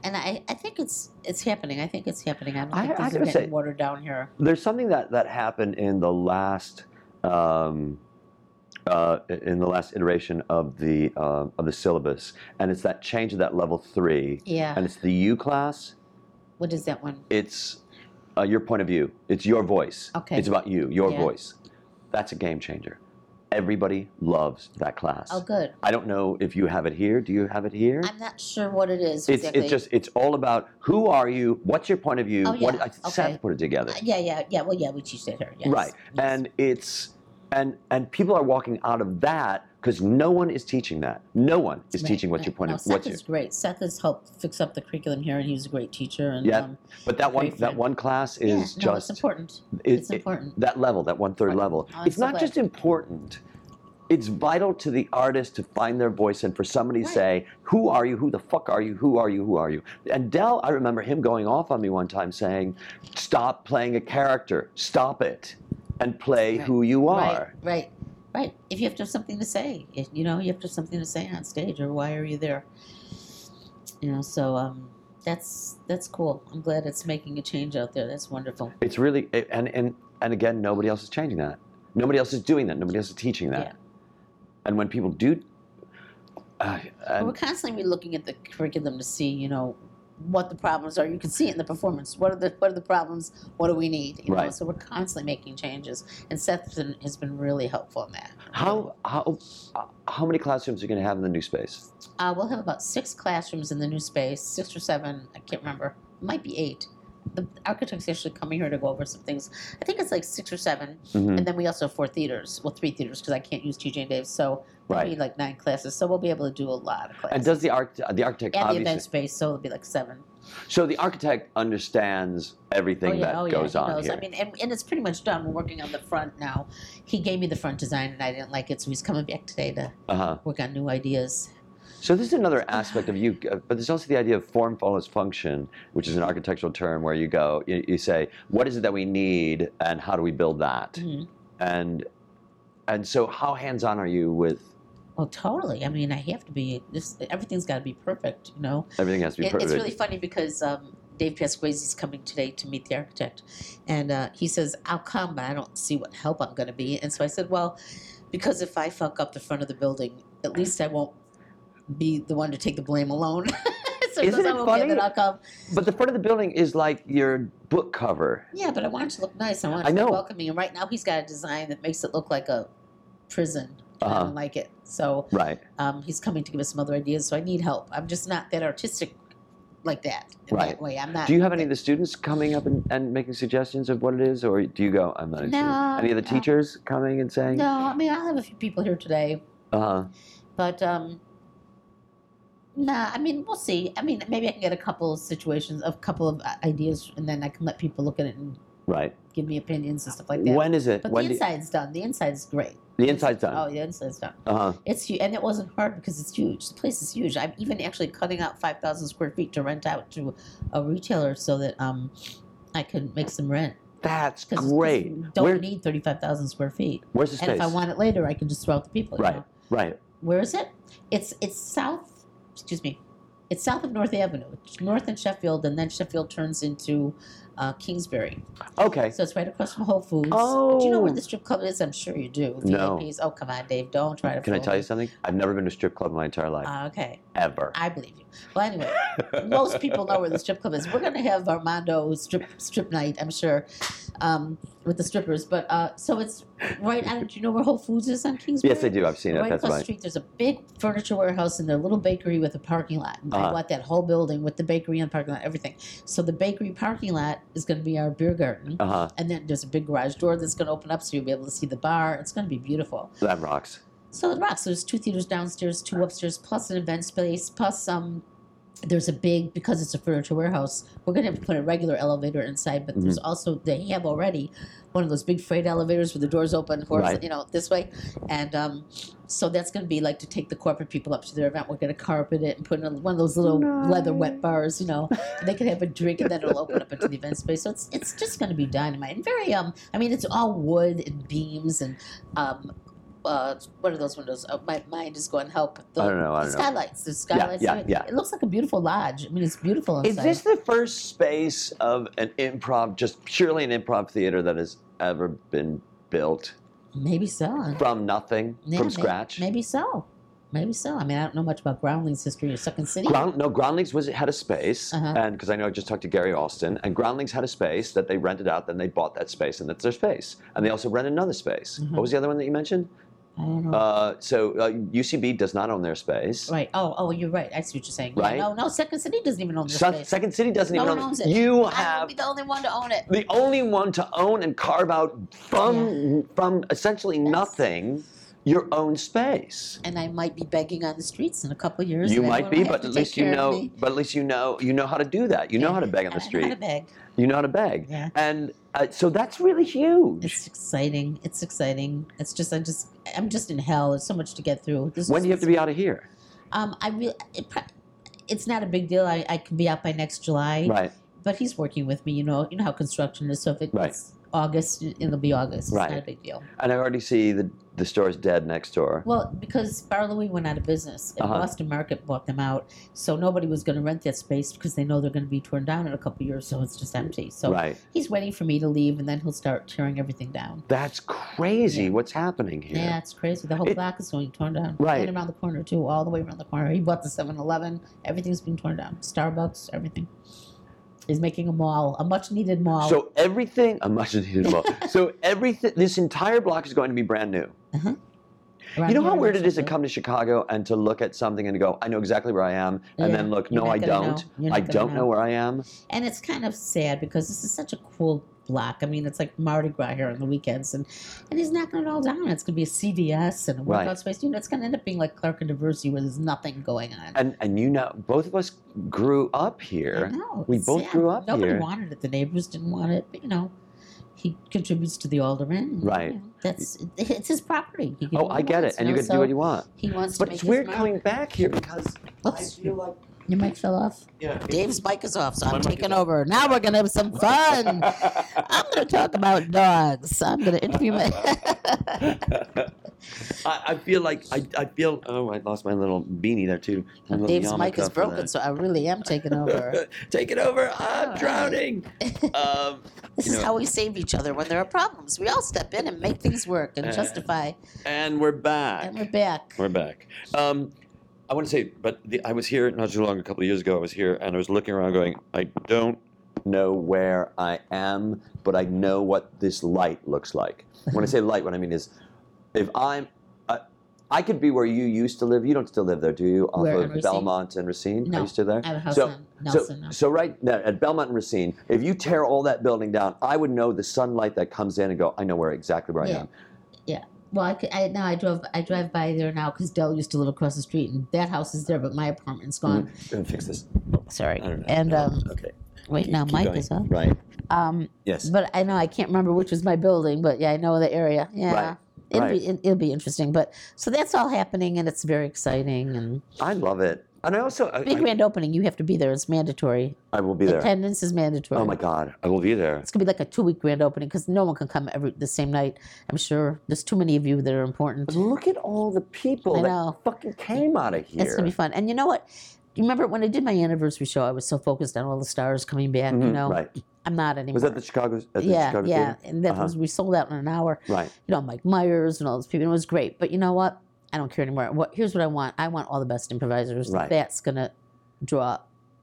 [SPEAKER 3] and I, I think it's it's happening. I think it's happening. I don't think
[SPEAKER 2] I
[SPEAKER 3] things are getting watered down here.
[SPEAKER 2] There's something that that happened in the last um, uh, in the last iteration of the um of the syllabus, and it's that change of that level three,
[SPEAKER 3] Yeah.
[SPEAKER 2] and it's the U class.
[SPEAKER 3] What is that one?
[SPEAKER 2] It's uh, your point of view. It's your voice.
[SPEAKER 3] Okay.
[SPEAKER 2] It's about you, your
[SPEAKER 3] Yeah.
[SPEAKER 2] voice. That's a game changer. Everybody loves that class.
[SPEAKER 3] Oh, good.
[SPEAKER 2] I don't know if you have it here. Do you have it here?
[SPEAKER 3] I'm not sure what it is
[SPEAKER 2] It's,
[SPEAKER 3] exactly.
[SPEAKER 2] it's just it's all about who are you, what's your point of view,
[SPEAKER 3] Oh,
[SPEAKER 2] what
[SPEAKER 3] yeah.
[SPEAKER 2] uh, Seth
[SPEAKER 3] Okay.
[SPEAKER 2] put it together.
[SPEAKER 3] Uh, yeah, yeah, yeah. Well, yeah, we teach that here. Yes.
[SPEAKER 2] Right.
[SPEAKER 3] Yes.
[SPEAKER 2] And it's and and people are walking out of that because no one is teaching that. No one is
[SPEAKER 3] Right,
[SPEAKER 2] teaching what
[SPEAKER 3] right.
[SPEAKER 2] point
[SPEAKER 3] no,
[SPEAKER 2] of
[SPEAKER 3] Seth is great. Seth has helped fix up the curriculum here, and he's a great teacher. And
[SPEAKER 2] Yeah,
[SPEAKER 3] um,
[SPEAKER 2] but that one
[SPEAKER 3] great
[SPEAKER 2] that one class
[SPEAKER 3] yeah,
[SPEAKER 2] is
[SPEAKER 3] no,
[SPEAKER 2] just
[SPEAKER 3] it's important.
[SPEAKER 2] it-
[SPEAKER 3] it's
[SPEAKER 2] it-
[SPEAKER 3] important.
[SPEAKER 2] that level, that one third
[SPEAKER 3] Right.
[SPEAKER 2] level.
[SPEAKER 3] Oh,
[SPEAKER 2] it's
[SPEAKER 3] so
[SPEAKER 2] not
[SPEAKER 3] glad.
[SPEAKER 2] just important. It's vital to the artist to find their voice and for somebody to say, Who are you? Who the fuck are you? Who are you? Who are you? And Del, I remember him going off on me one time saying, Stop playing a character. Stop it. And play
[SPEAKER 3] Right.
[SPEAKER 2] who you are.
[SPEAKER 3] Right, right, right. If you have to have something to say, if, you know, you have to have something to say on stage, or why are you there? You know, so um, that's that's cool. I'm glad it's making a change out there. That's wonderful.
[SPEAKER 2] It's really and and and again, nobody else is changing that. Nobody else is doing that. Nobody else is teaching that.
[SPEAKER 3] Yeah.
[SPEAKER 2] And when people do, uh,
[SPEAKER 3] But we're
[SPEAKER 2] and,
[SPEAKER 3] constantly looking at the curriculum to see, you know, what the problems are. You can see it in the performance. What are the what are the problems? What do we need? You know?
[SPEAKER 2] Right.
[SPEAKER 3] So we're constantly making changes, and Seth has been really helpful in that.
[SPEAKER 2] How how uh, how many classrooms are you going to have in the new space?
[SPEAKER 3] Uh, we'll have about six classrooms in the new space, six or seven. I can't remember. Might be eight. The architect's actually coming here to go over some things. I think it's like six or 7
[SPEAKER 2] Mhm.
[SPEAKER 3] and then we also have four theaters. Well, three theaters because I can't use TJ and Dave, so
[SPEAKER 2] Right.
[SPEAKER 3] be like nine classes. So we'll be able to do a lot of classes.
[SPEAKER 2] And does the arch the architect
[SPEAKER 3] and the event space, so it'll be like seven.
[SPEAKER 2] so the architect understands everything
[SPEAKER 3] oh yeah,
[SPEAKER 2] that
[SPEAKER 3] oh
[SPEAKER 2] goes
[SPEAKER 3] yeah,
[SPEAKER 2] on
[SPEAKER 3] knows.
[SPEAKER 2] here.
[SPEAKER 3] I mean, and, and it's pretty much done. We're working on the front now. He gave me the front design, and I didn't like it, so he's coming back today to
[SPEAKER 2] uh-huh.
[SPEAKER 3] work on new ideas.
[SPEAKER 2] So this is another aspect of you, uh, but there's also the idea of form follows function, which is an architectural term where you go, you, you say, what is it that we need, and how do we build that?
[SPEAKER 3] Mhm.
[SPEAKER 2] And and so, how hands-on are you with
[SPEAKER 3] Well, totally. I mean, I have to be. This everything's got to be perfect, you know.
[SPEAKER 2] everything? Has to be perfect.
[SPEAKER 3] it's really funny because um, Dave Pasquesi's coming today to meet the architect, and uh, he says, "I'll come, but I don't see what help I'm going to be." And so I said, "Well, because if I fuck up the front of the building, at least I won't be the one to take the blame alone." so
[SPEAKER 2] Isn't it
[SPEAKER 3] "Oh, okay,
[SPEAKER 2] funny?
[SPEAKER 3] Then I'll come.
[SPEAKER 2] But the front of the building is like your book cover.
[SPEAKER 3] Yeah, but I want it to look nice. I want it
[SPEAKER 2] I
[SPEAKER 3] to
[SPEAKER 2] know.
[SPEAKER 3] be welcoming. And right now, he's got a design that makes it look like a prison. I
[SPEAKER 2] Uh-huh.
[SPEAKER 3] don't like it. So
[SPEAKER 2] Right.
[SPEAKER 3] um, he's coming to give us some other ideas. So I need help. I'm just not that artistic like that in
[SPEAKER 2] Right.
[SPEAKER 3] that way. I'm not.
[SPEAKER 2] Do you have any of the students coming up and, and making suggestions of what it is, or do you go, I'm not?
[SPEAKER 3] No,
[SPEAKER 2] Any of the
[SPEAKER 3] no.
[SPEAKER 2] teachers coming and saying,
[SPEAKER 3] No, I mean I'll have a few people here today,
[SPEAKER 2] uh-huh.
[SPEAKER 3] but um, nah. I mean we'll see. I mean maybe I can get a couple of situations, a couple of ideas, and then I can let people look at it and
[SPEAKER 2] right?
[SPEAKER 3] give me opinions and stuff like that.
[SPEAKER 2] When is it?
[SPEAKER 3] but
[SPEAKER 2] when
[SPEAKER 3] the
[SPEAKER 2] do you-
[SPEAKER 3] inside's done. The inside's great.
[SPEAKER 2] the inside's done.
[SPEAKER 3] Oh, the inside's done.
[SPEAKER 2] Uh-huh.
[SPEAKER 3] It's huge, and it wasn't hard because it's huge. The place is huge. I'm even actually cutting out five thousand square feet to rent out to a retailer so that um, I can make some rent.
[SPEAKER 2] That's great.
[SPEAKER 3] Don't
[SPEAKER 2] Where,
[SPEAKER 3] need thirty five thousand square feet.
[SPEAKER 2] where's the space?
[SPEAKER 3] And if I want it later, I can just throw out the people.
[SPEAKER 2] Right.
[SPEAKER 3] know?
[SPEAKER 2] right.
[SPEAKER 3] Where is it? It's it's south. Excuse me. It's south of North Avenue. It's north in Sheffield, and then Sheffield turns into uh, Kingsbury.
[SPEAKER 2] Okay.
[SPEAKER 3] So it's right across from Whole Foods. Oh. Do you know where
[SPEAKER 2] Oh.
[SPEAKER 3] the strip club is? I'm sure you do.
[SPEAKER 2] No.
[SPEAKER 3] VIPs. Oh, come on, Dave. Don't try to.
[SPEAKER 2] Can I tell
[SPEAKER 3] me.
[SPEAKER 2] you something? I've never been to a strip club in my entire life.
[SPEAKER 3] Uh, okay.
[SPEAKER 2] Ever.
[SPEAKER 3] I believe you. Well, anyway, most people know where the strip club is. We're going to have Armando strip strip night, I'm sure, um, with the strippers. But uh, so it's right. I don't, you know where Whole Foods is on Kingsbury?
[SPEAKER 2] yes, I do. I've seen it.
[SPEAKER 3] Right
[SPEAKER 2] That's
[SPEAKER 3] across the
[SPEAKER 2] right.
[SPEAKER 3] street, there's a big furniture warehouse and their little bakery with a parking lot. And I
[SPEAKER 2] Uh-huh.
[SPEAKER 3] bought that whole building with the bakery and parking lot, everything. So the bakery parking lot is going to be our beer garden.
[SPEAKER 2] Uh huh.
[SPEAKER 3] And then there's a big garage door that's going to open up so you'll be able to see the bar. It's going to be beautiful.
[SPEAKER 2] That rocks.
[SPEAKER 3] So it rocks. There's two theaters downstairs, two upstairs, plus an event space, plus um, there's a big because it's a furniture warehouse. We're gonna have to put a regular elevator inside, but there's also they have already one of those big freight elevators where the doors open, horiz-
[SPEAKER 2] Right.
[SPEAKER 3] you know, this way, and um, so that's gonna be like to take the corporate people up to their event. We're gonna carpet it and put in one of those little leather wet bars, you know. and they can have a drink and then it'll open up into the event space. So it's it's just gonna be dynamite and very um. I mean, it's all wood and beams and um. Uh, what are those windows? Uh, my mind is going help. The,
[SPEAKER 2] I don't know, I don't know.
[SPEAKER 3] skylights. The skylights.
[SPEAKER 2] yeah,
[SPEAKER 3] mean,
[SPEAKER 2] yeah.
[SPEAKER 3] It looks like a beautiful lodge. I mean, it's beautiful inside.
[SPEAKER 2] Is this the first space of an improv, just purely an improv theater that has ever been built
[SPEAKER 3] Maybe so.
[SPEAKER 2] from nothing,
[SPEAKER 3] Yeah,
[SPEAKER 2] from scratch?
[SPEAKER 3] Maybe so. Maybe so. I mean, I don't know much about Groundlings history or Second City.
[SPEAKER 2] Ground, no, Groundlings was had a space,
[SPEAKER 3] Uh-huh.
[SPEAKER 2] and because I know I just talked to Gary Austin, and Groundlings had a space that they rented out. Then they bought that space, and that's their space. And they also rent another space.
[SPEAKER 3] Mhm.
[SPEAKER 2] What was the other one that you mentioned?
[SPEAKER 3] I don't know.
[SPEAKER 2] Uh, so uh, UCB does not own their space.
[SPEAKER 3] right. Oh, oh, you're right. I see what you're saying. Yeah,
[SPEAKER 2] Right?
[SPEAKER 3] No, no, Second City doesn't even own
[SPEAKER 2] Se-
[SPEAKER 3] space.
[SPEAKER 2] Second City doesn't
[SPEAKER 3] No
[SPEAKER 2] even
[SPEAKER 3] one
[SPEAKER 2] own
[SPEAKER 3] owns it.
[SPEAKER 2] You
[SPEAKER 3] I will
[SPEAKER 2] have
[SPEAKER 3] be the only one to own it.
[SPEAKER 2] the only one to own and carve out from from essentially nothing your own space.
[SPEAKER 3] And I might be begging on the streets in a couple of years.
[SPEAKER 2] You
[SPEAKER 3] and
[SPEAKER 2] might
[SPEAKER 3] everyone
[SPEAKER 2] be,
[SPEAKER 3] will have
[SPEAKER 2] but
[SPEAKER 3] to
[SPEAKER 2] at
[SPEAKER 3] take
[SPEAKER 2] least you
[SPEAKER 3] care of
[SPEAKER 2] know.
[SPEAKER 3] me.
[SPEAKER 2] But at least you know. You know how to do that. You know how to beg on the
[SPEAKER 3] I know how to
[SPEAKER 2] street.
[SPEAKER 3] beg.
[SPEAKER 2] You know how to beg.
[SPEAKER 3] Yeah.
[SPEAKER 2] And uh, so that's really huge.
[SPEAKER 3] It's exciting. It's exciting. It's just I just I'm just in hell. There's so much to get through. This
[SPEAKER 2] when do you have to be out of here?
[SPEAKER 3] Um, I really, it, it's not a big deal. I, I can be out by next July.
[SPEAKER 2] Right.
[SPEAKER 3] But he's working with me. You know, you know how construction is. So if it's
[SPEAKER 2] Right.
[SPEAKER 3] August. It'll be August. It's
[SPEAKER 2] Right.
[SPEAKER 3] not a big deal.
[SPEAKER 2] And I already see the the store's dead next door.
[SPEAKER 3] Well, because Bar Louie went out of business and
[SPEAKER 2] Uh-huh.
[SPEAKER 3] Boston Market bought them out, so nobody was going to rent that space because they know they're going to be torn down in a couple years, so it's just empty. So
[SPEAKER 2] right.
[SPEAKER 3] he's waiting for me to leave, and then he'll start tearing everything down.
[SPEAKER 2] That's crazy.
[SPEAKER 3] Yeah.
[SPEAKER 2] What's happening here?
[SPEAKER 3] Yeah, it's crazy. The whole
[SPEAKER 2] It-
[SPEAKER 3] block is going torn down.
[SPEAKER 2] Right.
[SPEAKER 3] And around the corner, too, all the way around the corner. He bought the 7 Eleven. Everything's being torn down. Starbucks, everything. He's making a mall, a much needed mall.
[SPEAKER 2] So everything, a much needed mall. so everything, this entire block is going to be brand new. Uh-huh.
[SPEAKER 3] around
[SPEAKER 2] You know how weird it is to come to Chicago and to look at something and to go, I know exactly where I am, and
[SPEAKER 3] Yeah,
[SPEAKER 2] then look, no, I don't. I don't know.
[SPEAKER 3] know.
[SPEAKER 2] where I am.
[SPEAKER 3] And it's kind of sad because this is such a cool block. I mean, it's like Mardi Gras here on the weekends, and and he's knocking it all down. It's going to be a CVS and a workout
[SPEAKER 2] Right.
[SPEAKER 3] space. You know, it's going to end up being like Clark and Diversey where there's nothing going on.
[SPEAKER 2] And and you know, both of us grew up here.
[SPEAKER 3] know,
[SPEAKER 2] We both
[SPEAKER 3] sad.
[SPEAKER 2] grew up
[SPEAKER 3] Nobody
[SPEAKER 2] here.
[SPEAKER 3] wanted it. The neighbors didn't want it, but you know, he contributes to the alderman.
[SPEAKER 2] Right.
[SPEAKER 3] you know, that's it's his property. Can
[SPEAKER 2] Oh, I get
[SPEAKER 3] wants,
[SPEAKER 2] it, and you
[SPEAKER 3] know,
[SPEAKER 2] get to do what you want.
[SPEAKER 3] He wants
[SPEAKER 2] But it's weird coming back here because I feel like
[SPEAKER 3] Your mic fell off.
[SPEAKER 2] yeah.
[SPEAKER 3] Dave's mic is off, so
[SPEAKER 2] My
[SPEAKER 3] I'm
[SPEAKER 2] mic is
[SPEAKER 3] taking
[SPEAKER 2] off.
[SPEAKER 3] over. Now we're gonna have some fun. I'm gonna talk about dogs. I'm gonna interview my.
[SPEAKER 2] I, I feel like I, I feel oh I lost my little beanie there too. My little
[SPEAKER 3] Dave's mic
[SPEAKER 2] yarmulke
[SPEAKER 3] is
[SPEAKER 2] for
[SPEAKER 3] broken,
[SPEAKER 2] that.
[SPEAKER 3] so I really am taking over.
[SPEAKER 2] Take it over. I'm drowning. Um,
[SPEAKER 3] This
[SPEAKER 2] You
[SPEAKER 3] is
[SPEAKER 2] know-
[SPEAKER 3] how we save each other when there are problems. We all step in and make things work and
[SPEAKER 2] Uh,
[SPEAKER 3] justify,
[SPEAKER 2] and we're back.
[SPEAKER 3] and we're back.
[SPEAKER 2] We're back. Um, I want to say, but the, I was here not too long, a couple of years ago. I was here and I was looking around, going, I don't know where I am, but I know what this light looks like. When I say light, what I mean is, if I'm, uh, I could be where you used to live. You don't still live there, do you? Off
[SPEAKER 3] Where,
[SPEAKER 2] of? Belmont and Racine.
[SPEAKER 3] No,
[SPEAKER 2] Are you still there?
[SPEAKER 3] I have a house
[SPEAKER 2] So-
[SPEAKER 3] on Nelson now.
[SPEAKER 2] So, so right now at Belmont and Racine, if you tear all that building down, I would know the sunlight that comes in and go, I know where exactly where I am.
[SPEAKER 3] Well, I, could- I now I drove I drive by there now because Del used to live across the street, and that house is there, but my apartment's gone.
[SPEAKER 2] Let me fix this.
[SPEAKER 3] Sorry.
[SPEAKER 2] I don't know.
[SPEAKER 3] And um,
[SPEAKER 2] okay.
[SPEAKER 3] wait,
[SPEAKER 2] Keep-
[SPEAKER 3] now
[SPEAKER 2] keep
[SPEAKER 3] Mike
[SPEAKER 2] going.
[SPEAKER 3] is up.
[SPEAKER 2] Right.
[SPEAKER 3] Um,
[SPEAKER 2] Yes.
[SPEAKER 3] but I know I can't remember which was my building, but yeah, I know the area. Yeah.
[SPEAKER 2] Right,
[SPEAKER 3] It'll
[SPEAKER 2] right.
[SPEAKER 3] be it, it'll be interesting, but so that's all happening and it's very exciting and
[SPEAKER 2] I love it. And I also, I,
[SPEAKER 3] big
[SPEAKER 2] I,
[SPEAKER 3] grand opening. You have to be there. It's mandatory.
[SPEAKER 2] I will be there.
[SPEAKER 3] Attendance is mandatory.
[SPEAKER 2] Oh my God, I will be there.
[SPEAKER 3] It's gonna be like a two week grand opening because no one can come every the same night. I'm sure there's too many of you that are important.
[SPEAKER 2] But look at all the people
[SPEAKER 3] I
[SPEAKER 2] that
[SPEAKER 3] know.
[SPEAKER 2] fucking came out of here.
[SPEAKER 3] It's gonna be fun. And you know what? You remember when I did my anniversary show? I was so focused on all the stars coming back. You
[SPEAKER 2] Mhm,
[SPEAKER 3] know,
[SPEAKER 2] right.
[SPEAKER 3] I'm not anymore.
[SPEAKER 2] Was that the Chicago? At the
[SPEAKER 3] yeah,
[SPEAKER 2] Chicago
[SPEAKER 3] yeah,
[SPEAKER 2] Theater?
[SPEAKER 3] and that
[SPEAKER 2] Uh-huh.
[SPEAKER 3] was we sold out in an hour.
[SPEAKER 2] Right.
[SPEAKER 3] You know, Mike Myers and all those people. It was great. But you know what? I don't care anymore. What here's what I want. I want all the best improvisers.
[SPEAKER 2] Right.
[SPEAKER 3] That's gonna draw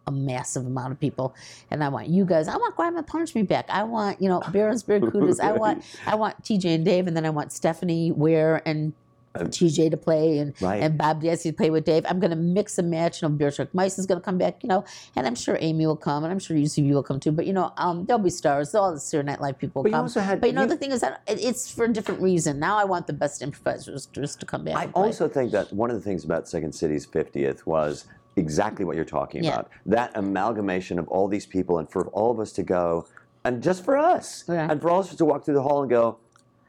[SPEAKER 3] a massive amount of people. And I want you guys. I want Grandma Punch Me back. I want you know Barons Barracudas. I want I want TJ and Dave, and then I want Stephanie Weir and.
[SPEAKER 2] Um,
[SPEAKER 3] TJ to play and,
[SPEAKER 2] Right.
[SPEAKER 3] and Bob Dassie to play with Dave. I'm going to mix and match. You know, Beer Shark Mice is going to come back, you know, and I'm sure Amy will come and I'm sure UCB will come too. But, you know, um, there'll be stars. All the Saturday Night Live people will
[SPEAKER 2] But you
[SPEAKER 3] come.
[SPEAKER 2] also had-
[SPEAKER 3] but, you know,
[SPEAKER 2] you-
[SPEAKER 3] the thing is that it's for a different reason. Now I want the best improvisers just to come back.
[SPEAKER 2] I also think that one of the things about Second City's 50th was exactly what you're talking
[SPEAKER 3] Yeah.
[SPEAKER 2] about. That amalgamation of all these people, and for all of us to go, and just for us,
[SPEAKER 3] Yeah.
[SPEAKER 2] and for all of us to walk through the hall and go,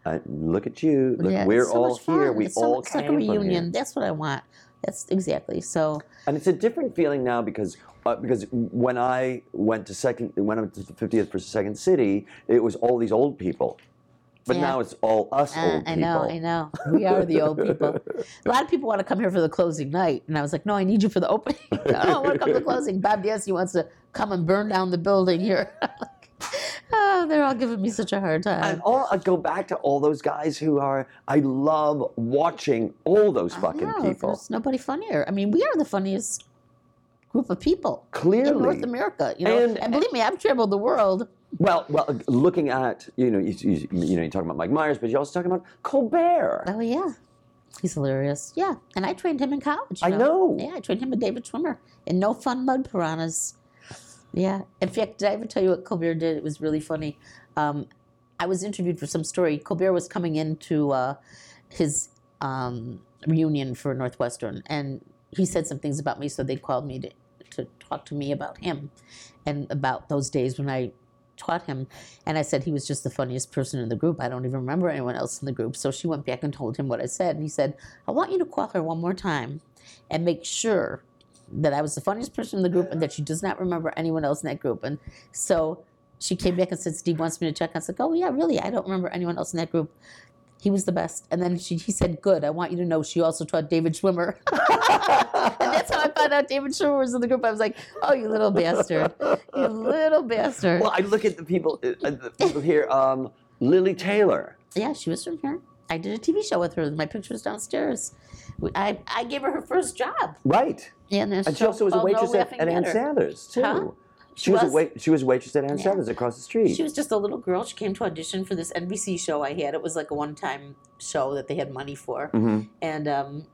[SPEAKER 2] uh, look at you, look,
[SPEAKER 3] Yeah,
[SPEAKER 2] we're
[SPEAKER 3] so
[SPEAKER 2] all here, we
[SPEAKER 3] it's so,
[SPEAKER 2] all
[SPEAKER 3] it's
[SPEAKER 2] came
[SPEAKER 3] like a reunion. That's what I want. That's exactly. So,
[SPEAKER 2] And it's a different feeling now because uh, because when I went to second when I went to the 50th for Second City, it was all these old people. But
[SPEAKER 3] Yeah.
[SPEAKER 2] now it's all us
[SPEAKER 3] uh,
[SPEAKER 2] old
[SPEAKER 3] I
[SPEAKER 2] people.
[SPEAKER 3] I know, I know. We are the old people. A lot of people want to come here for the closing night. And I was like, no, I need you for the opening. Oh, I don't want to come to the closing. Bob Dassie wants to come and burn down the building here. oh, they're all giving me such a hard time.
[SPEAKER 2] And all, I go back to all those guys who are. I love watching all those fucking
[SPEAKER 3] know,
[SPEAKER 2] people.
[SPEAKER 3] There's nobody funnier. I mean, we are the funniest group of people in
[SPEAKER 2] Clearly,
[SPEAKER 3] North America. You know,
[SPEAKER 2] And-
[SPEAKER 3] and, believe me, I've traveled the world.
[SPEAKER 2] well, well, looking at you know, you, you, you know, you're talking about Mike Myers, but you're also talking about Colbert.
[SPEAKER 3] Oh yeah, he's hilarious. Yeah, and I trained him in college.
[SPEAKER 2] I know.
[SPEAKER 3] Yeah, I trained him with David Schwimmer in No Fun Mud Piranhas. Yeah. In fact, did I ever tell you what Colbert did? It was really funny. Um, I was interviewed for some story. Colbert was coming into uh, his um, reunion for Northwestern, and he said some things about me, so they called me to, to talk to me about him and about those days when I taught him. And I said he was just the funniest person in the group. I don't even remember anyone else in the group. So she went back and told him what I said. And he said, I want you to call her one more time and make sure that I was the funniest person in the group and that she does not remember anyone else in that group. And so she came back and said, Steve wants me to check. I said, oh, yeah, really? I don't remember anyone else in that group. He was the best. And then she, he said, good. I want you to know she also taught David Schwimmer. and that's how I found out David Schwimmer was in the group. I was like, oh, you little bastard. You little bastard.
[SPEAKER 2] Well, I look at the people, uh, uh, the people here. Um, Lili Taylor.
[SPEAKER 3] Yeah, she was from here. I did a TV show with her. My picture picture's downstairs. I, I gave her her first job.
[SPEAKER 2] Right.
[SPEAKER 3] Yeah, and,
[SPEAKER 2] And she also was a waitress at, at Ann Sather, too.
[SPEAKER 3] Huh?
[SPEAKER 2] She, was, a wait, she was a waitress at Ann
[SPEAKER 3] Yeah.
[SPEAKER 2] Sather across the street.
[SPEAKER 3] She was just a little girl. She came to audition for this NBC show I had. It was like a one-time show that they had money for,
[SPEAKER 2] hmm
[SPEAKER 3] and um,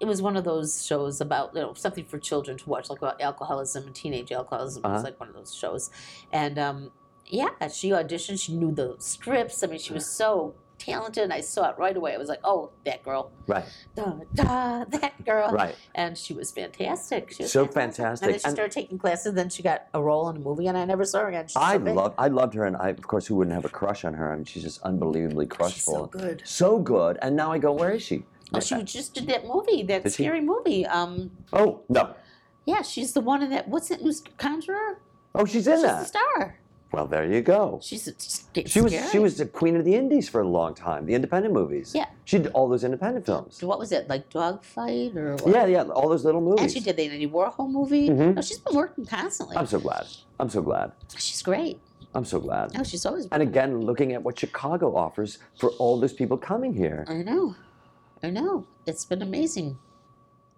[SPEAKER 3] it was one of those shows about you know something for children to watch, like about alcoholism and teenage alcoholism. It
[SPEAKER 2] Uh-huh.
[SPEAKER 3] was like one of those shows, and um, yeah, she auditioned. She knew the scripts. I mean, she was so talented. and I saw it right away. I was like, oh, that girl,
[SPEAKER 2] Right,
[SPEAKER 3] da, da, that girl,
[SPEAKER 2] right.
[SPEAKER 3] and she was fantastic. She was
[SPEAKER 2] So fantastic.
[SPEAKER 3] And then she
[SPEAKER 2] And-
[SPEAKER 3] started taking classes. Then she got a role in a movie, and I never saw her again. She's
[SPEAKER 2] I
[SPEAKER 3] so big.
[SPEAKER 2] love, I loved her, and I, of course, who wouldn't have a crush on her? I mean, she's just unbelievably
[SPEAKER 3] She's so good.
[SPEAKER 2] So good. And now I go, where is she?
[SPEAKER 3] Oh, she just did that movie, that
[SPEAKER 2] Did she?
[SPEAKER 3] scary movie. Um,
[SPEAKER 2] Oh no.
[SPEAKER 3] yeah, she's the one in that. What's it? Who's Conjurer?
[SPEAKER 2] Oh, she's in
[SPEAKER 3] she's the
[SPEAKER 2] that.
[SPEAKER 3] star.
[SPEAKER 2] Well, there you go.
[SPEAKER 3] She's
[SPEAKER 2] She was
[SPEAKER 3] scary.
[SPEAKER 2] she was the queen of the indies for a long time. The independent movies.
[SPEAKER 3] Yeah.
[SPEAKER 2] She did all those independent films.
[SPEAKER 3] What was it like? Dogfight or what?
[SPEAKER 2] Yeah, yeah, all those little movies.
[SPEAKER 3] And she did the Andy Warhol movie.
[SPEAKER 2] Mhm.
[SPEAKER 3] No, she's been working constantly.
[SPEAKER 2] I'm so glad. I'm so glad.
[SPEAKER 3] she's great.
[SPEAKER 2] I'm so glad.
[SPEAKER 3] No, she's always.
[SPEAKER 2] And again, looking at what Chicago offers for all those people coming here.
[SPEAKER 3] I know, I know. It's been amazing.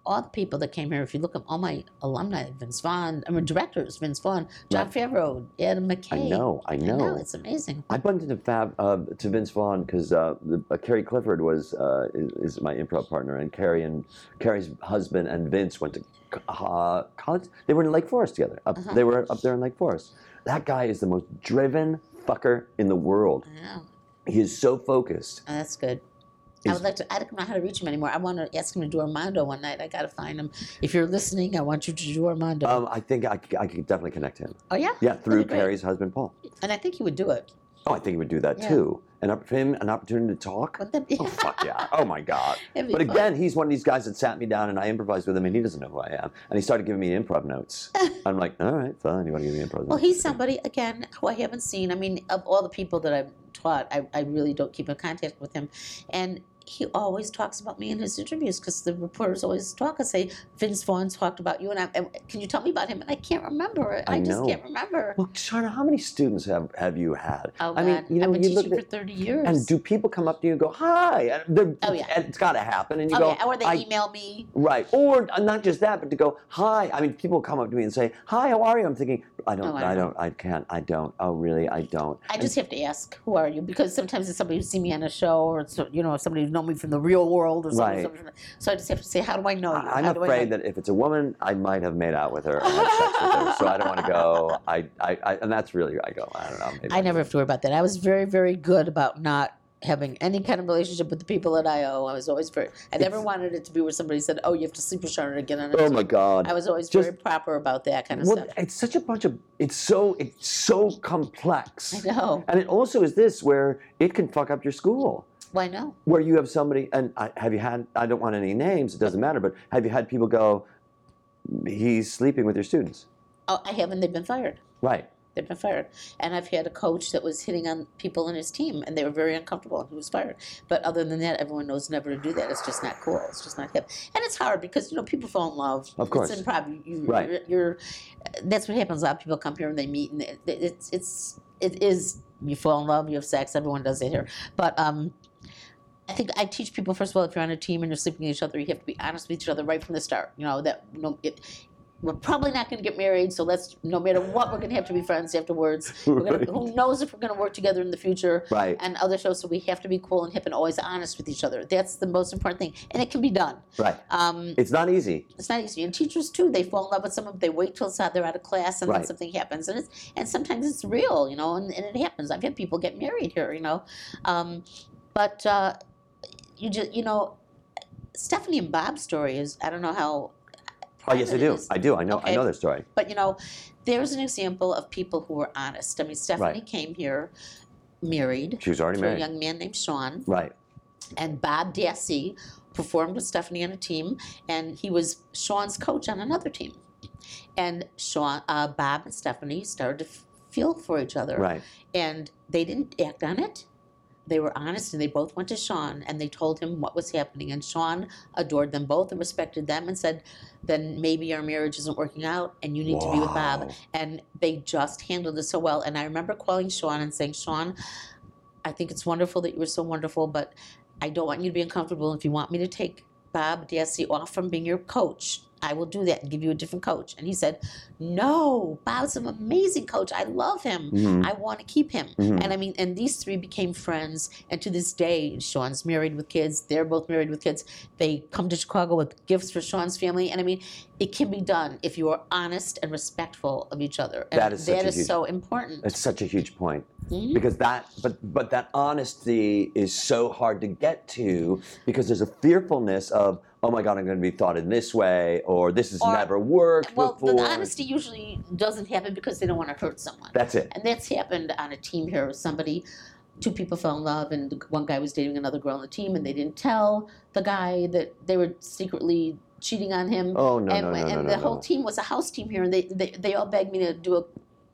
[SPEAKER 3] All the people that came here. If you look at all my alumni, Vince Vaughn. I mean, directors: Vince Vaughn, Jon
[SPEAKER 2] Right.
[SPEAKER 3] Favreau, Adam McKay.
[SPEAKER 2] I know, I
[SPEAKER 3] I
[SPEAKER 2] know.
[SPEAKER 3] know. It's amazing.
[SPEAKER 2] I bumped into Fab uh, to Vince Vaughn because uh, uh, Carrie Clifford was uh, is, is my improv partner, and Carrie and Carrie's husband and Vince went to uh, college. They were in Lake Forest together. Up,
[SPEAKER 3] Uh-huh.
[SPEAKER 2] They were up there in Lake Forest. That guy is the most driven fucker in the world.
[SPEAKER 3] I know.
[SPEAKER 2] He is so focused.
[SPEAKER 3] Oh, that's good. I would like to. I don't know how to reach him anymore. I want to ask him to do Armando one night. I got to find him. If you're listening, I want you to do Armando.
[SPEAKER 2] Um, I think I, I could definitely connect him.
[SPEAKER 3] oh yeah,
[SPEAKER 2] Yeah, through
[SPEAKER 3] That'd be great.
[SPEAKER 2] Carrie's husband Paul.
[SPEAKER 3] and I think he would do it.
[SPEAKER 2] Oh, I think he would do that
[SPEAKER 3] Yeah.
[SPEAKER 2] too. And up for him, an opportunity to talk. Oh fuck yeah! Oh my god! But
[SPEAKER 3] fun.
[SPEAKER 2] again, he's one of these guys that sat me down and I improvised with him, and he doesn't know who I am. And he started giving me improv notes. I'm like, all right, fine. You want to give me improv notes?
[SPEAKER 3] Well, he's somebody again who I haven't seen. I mean, of all the people that I've taught, I, I really don't keep in contact with him, and he always talks about me in his interviews because the reporters always talk and say Vince Vaughn talked about you, and I and can you tell me about him? And I can't remember it.
[SPEAKER 2] I
[SPEAKER 3] I, just can't remember.
[SPEAKER 2] Well, Charna, how many students have, have you had?
[SPEAKER 3] Oh
[SPEAKER 2] I
[SPEAKER 3] God,
[SPEAKER 2] mean, you know,
[SPEAKER 3] I've been
[SPEAKER 2] you look at
[SPEAKER 3] for thirty years.
[SPEAKER 2] and do people come up to you and go, "Hi"? And
[SPEAKER 3] Oh, yeah.
[SPEAKER 2] and it's got to happen, and you
[SPEAKER 3] oh,
[SPEAKER 2] go,
[SPEAKER 3] yeah, or they email me.
[SPEAKER 2] Right, or uh, not just that, but to go, "Hi." I mean, people come up to me and say, "Hi, how are you?" I'm thinking, I don't,
[SPEAKER 3] Oh, I
[SPEAKER 2] I don't, I can't, I don't. Oh, really? I don't.
[SPEAKER 3] I
[SPEAKER 2] And-
[SPEAKER 3] just have to ask, who are you? Because sometimes it's somebody who's seen me on a show, or it's you know somebody who's known me from the real world, or something.
[SPEAKER 2] Right.
[SPEAKER 3] So I just have to say, how do I know you?
[SPEAKER 2] I'm
[SPEAKER 3] How
[SPEAKER 2] afraid that if it's a woman, I might have made out with her and had sex with her. So I don't want to go. I, I, I, and that's really I go. I don't know. Maybe
[SPEAKER 3] I never have to worry about that. I was very, very good about not having any kind of relationship with the people at IO. I was always very. I never
[SPEAKER 2] It's-
[SPEAKER 3] wanted it to be where somebody said, "Oh, you have to sleep with Sharon again." On
[SPEAKER 2] Oh my God.
[SPEAKER 3] I was always
[SPEAKER 2] Just-
[SPEAKER 3] very proper about that kind of stuff.
[SPEAKER 2] well,
[SPEAKER 3] stuff.
[SPEAKER 2] it's such a bunch of. It's so. It's so complex.
[SPEAKER 3] I know.
[SPEAKER 2] And it also is this where it can fuck up your school.
[SPEAKER 3] Why no?
[SPEAKER 2] Where you have somebody, and I, have you had? I don't want any names. It doesn't matter. But have you had people go? He's sleeping with your students.
[SPEAKER 3] Oh, I haven't. They've been fired.
[SPEAKER 2] Right.
[SPEAKER 3] They've been fired. And I've had a coach that was hitting on people in his team, and they were very uncomfortable, and he was fired. But other than that, everyone knows never to do that. It's just not cool. It's just not hip. And it's hard because you know people fall in love.
[SPEAKER 2] Of course.
[SPEAKER 3] it's improv. You,
[SPEAKER 2] Right.
[SPEAKER 3] You're, you're. That's what happens. A lot of people come here and they meet, and it, it's it's it is you fall in love, you have sex. Everyone does it here, but um. I think I teach people first of all, if you're on a team and you're sleeping with each other, you have to be honest with each other right from the start. You know that no, it, we're probably not going to get married, so let's no matter what, we're going to have to be friends afterwards. We're gonna,
[SPEAKER 2] Right.
[SPEAKER 3] Who knows if we're going to work together in the future?
[SPEAKER 2] Right.
[SPEAKER 3] And other shows, so we have to be cool and hip and always honest with each other. That's the most important thing, and it can be done.
[SPEAKER 2] Right.
[SPEAKER 3] Um,
[SPEAKER 2] It's not easy.
[SPEAKER 3] it's not easy. And teachers too, they fall in love with someone. They wait till it's out, they're out of class, and then something happens, and it's and sometimes it's real, you know, and, and it happens. I've had people get married here, you know, um, but uh, you just you know, Stephanie and Bob's story is I don't know how.
[SPEAKER 2] Oh yes, I do.
[SPEAKER 3] is,
[SPEAKER 2] I do. I know. I know their story.
[SPEAKER 3] but you know, there's an example of people who were honest. I mean, Stephanie
[SPEAKER 2] Right.
[SPEAKER 3] came here married
[SPEAKER 2] She was already
[SPEAKER 3] to a young man named Sean,
[SPEAKER 2] Right.
[SPEAKER 3] and Bob Dassie performed with Stephanie on a team, and he was Sean's coach on another team. And Sean, uh, Bob and Stephanie started to f- feel for each other.
[SPEAKER 2] Right.
[SPEAKER 3] And they didn't act on it. They were honest and they both went to Sean and they told him what was happening. And Sean adored them both and respected them and said, then maybe our marriage isn't working out and you need to be with Bob. And they just handled it so well. And I remember calling Sean and saying, Sean, I think it's wonderful that you were so wonderful, but I don't want you to be uncomfortable. If you want me to take Bob Dassie off from being your coach, I will do that and give you a different coach. And he said, No, Bob's an amazing coach. I love him.
[SPEAKER 2] Mhm.
[SPEAKER 3] I want to keep him.
[SPEAKER 2] Mhm.
[SPEAKER 3] And I mean, and these three became friends. And to this day, Sean's married with kids. They're both married with kids. They come to Chicago with gifts for Sean's family. And I mean, it can be done if you are honest and respectful of each other. And
[SPEAKER 2] That is
[SPEAKER 3] that is
[SPEAKER 2] huge-
[SPEAKER 3] so important.
[SPEAKER 2] It's such a huge point
[SPEAKER 3] Mhm.
[SPEAKER 2] because that, but but that honesty is so hard to get to because there's a fearfulness of, oh my God, I'm going to be thought in this way, or this has
[SPEAKER 3] Or-
[SPEAKER 2] never worked
[SPEAKER 3] Well,
[SPEAKER 2] before.
[SPEAKER 3] the honesty usually doesn't happen because they don't want to hurt someone.
[SPEAKER 2] That's it.
[SPEAKER 3] And that's happened on a team here. Somebody, two people fell in love, and the- one guy was dating another girl on the team, and they didn't tell the guy that they were secretly cheating on him.
[SPEAKER 2] Oh no
[SPEAKER 3] and
[SPEAKER 2] no no
[SPEAKER 3] and
[SPEAKER 2] no
[SPEAKER 3] the
[SPEAKER 2] no,
[SPEAKER 3] whole team was a house team here, and they, they, they all begged me to do a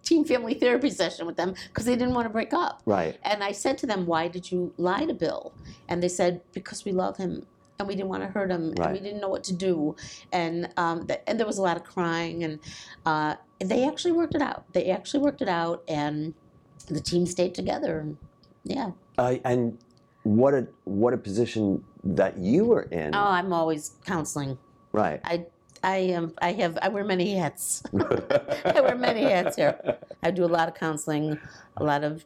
[SPEAKER 3] team family therapy session with them because they didn't want to break up.
[SPEAKER 2] Right.
[SPEAKER 3] And I said to them, Why did you lie to Bill? And they said, Because we love him and we didn't want to hurt him and we didn't know what to do. And, um, th- and there was a lot of crying. And uh, they actually worked it out. They actually worked it out and the team stayed together. Yeah.
[SPEAKER 2] Uh, and what a what a position that you were in.
[SPEAKER 3] Oh, I'm always counseling.
[SPEAKER 2] right.
[SPEAKER 3] I, I am. I have. I wear many hats. I wear many hats here. I do a lot of counseling, a lot of,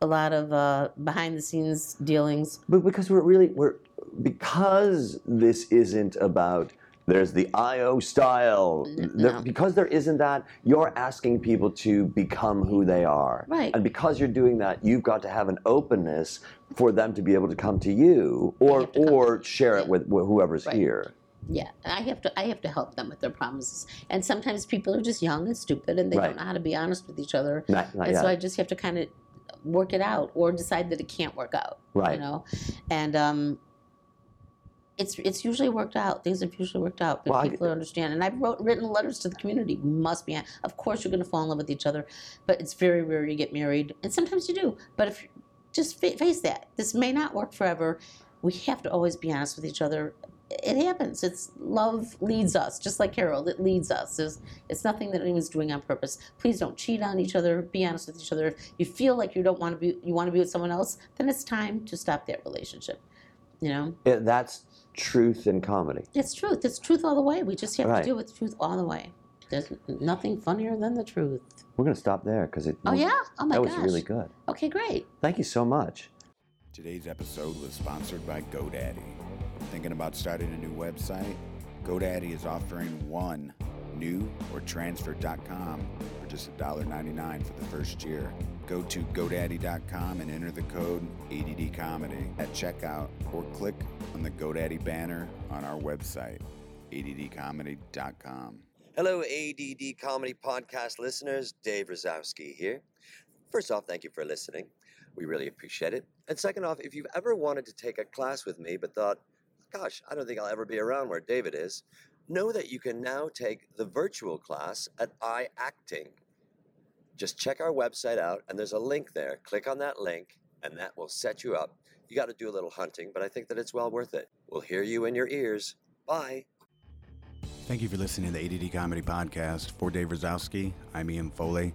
[SPEAKER 3] a lot of uh, behind the scenes dealings.
[SPEAKER 2] But because we're really we're because this isn't about there's the IO style.
[SPEAKER 3] N-
[SPEAKER 2] There- because there isn't that, you're asking people to become who they are.
[SPEAKER 3] Right.
[SPEAKER 2] And because you're doing that, you've got to have an openness for them to be able to come to you or
[SPEAKER 3] to
[SPEAKER 2] or share it with whoever's
[SPEAKER 3] Right.
[SPEAKER 2] here.
[SPEAKER 3] Yeah, I have to I have to help them with their problems. And sometimes people are just young and stupid and they
[SPEAKER 2] Right.
[SPEAKER 3] don't know how to be honest with each other.
[SPEAKER 2] Not, not
[SPEAKER 3] and
[SPEAKER 2] yet.
[SPEAKER 3] so I just have to kind of work it out or decide that it can't work out.
[SPEAKER 2] Right.
[SPEAKER 3] You know? And um it's it's usually worked out. Things have usually worked out. But
[SPEAKER 2] Well, I-
[SPEAKER 3] people understand. And I've wrote written letters to the community. We must be of course you're gonna fall in love with each other, but it's very rare you get married. And sometimes you do. But if just fa- face that. This may not work forever. We have to always be honest with each other. It happens. It's love leads us, just like Carol. It leads us. It's, it's nothing that anyone's doing on purpose. Please don't cheat on each other. Be honest with each other. If you feel like you don't want to be, you want to be with someone else, then it's time to stop that relationship. You know,
[SPEAKER 2] It- that's truth in comedy.
[SPEAKER 3] it's truth. It's truth all the way. We just have
[SPEAKER 2] Right.
[SPEAKER 3] to deal with truth all the way. There's nothing funnier than the truth.
[SPEAKER 2] We're going to stop there because it.
[SPEAKER 3] Oh yeah. Oh my god.
[SPEAKER 2] that was really good.
[SPEAKER 3] Okay, great.
[SPEAKER 2] Thank you so much.
[SPEAKER 1] Today's episode was sponsored by GoDaddy. Thinking about starting a new website? GoDaddy is offering one new or transfer.com for just $1.99 for the first year. Go to GoDaddy.com and enter the code ADD Comedy at checkout or click on the GoDaddy banner on our website, ADDComedy.com.
[SPEAKER 4] Hello, ADD Comedy Podcast listeners. Dave Razowsky here. First off, thank you for listening. We really appreciate it. And second off, if you've ever wanted to take a class with me but thought, gosh, I don't think I'll ever be around where David is, know that you can now take the virtual class at iActing. Just check our website out, and there's a link there. Click on that link, and that will set you up. You got to do a little hunting, but I think that it's well worth it. We'll hear you in your ears. Bye.
[SPEAKER 1] Thank you for listening to the ADD Comedy Podcast. For Dave Razowsky, I'm Ian Foley.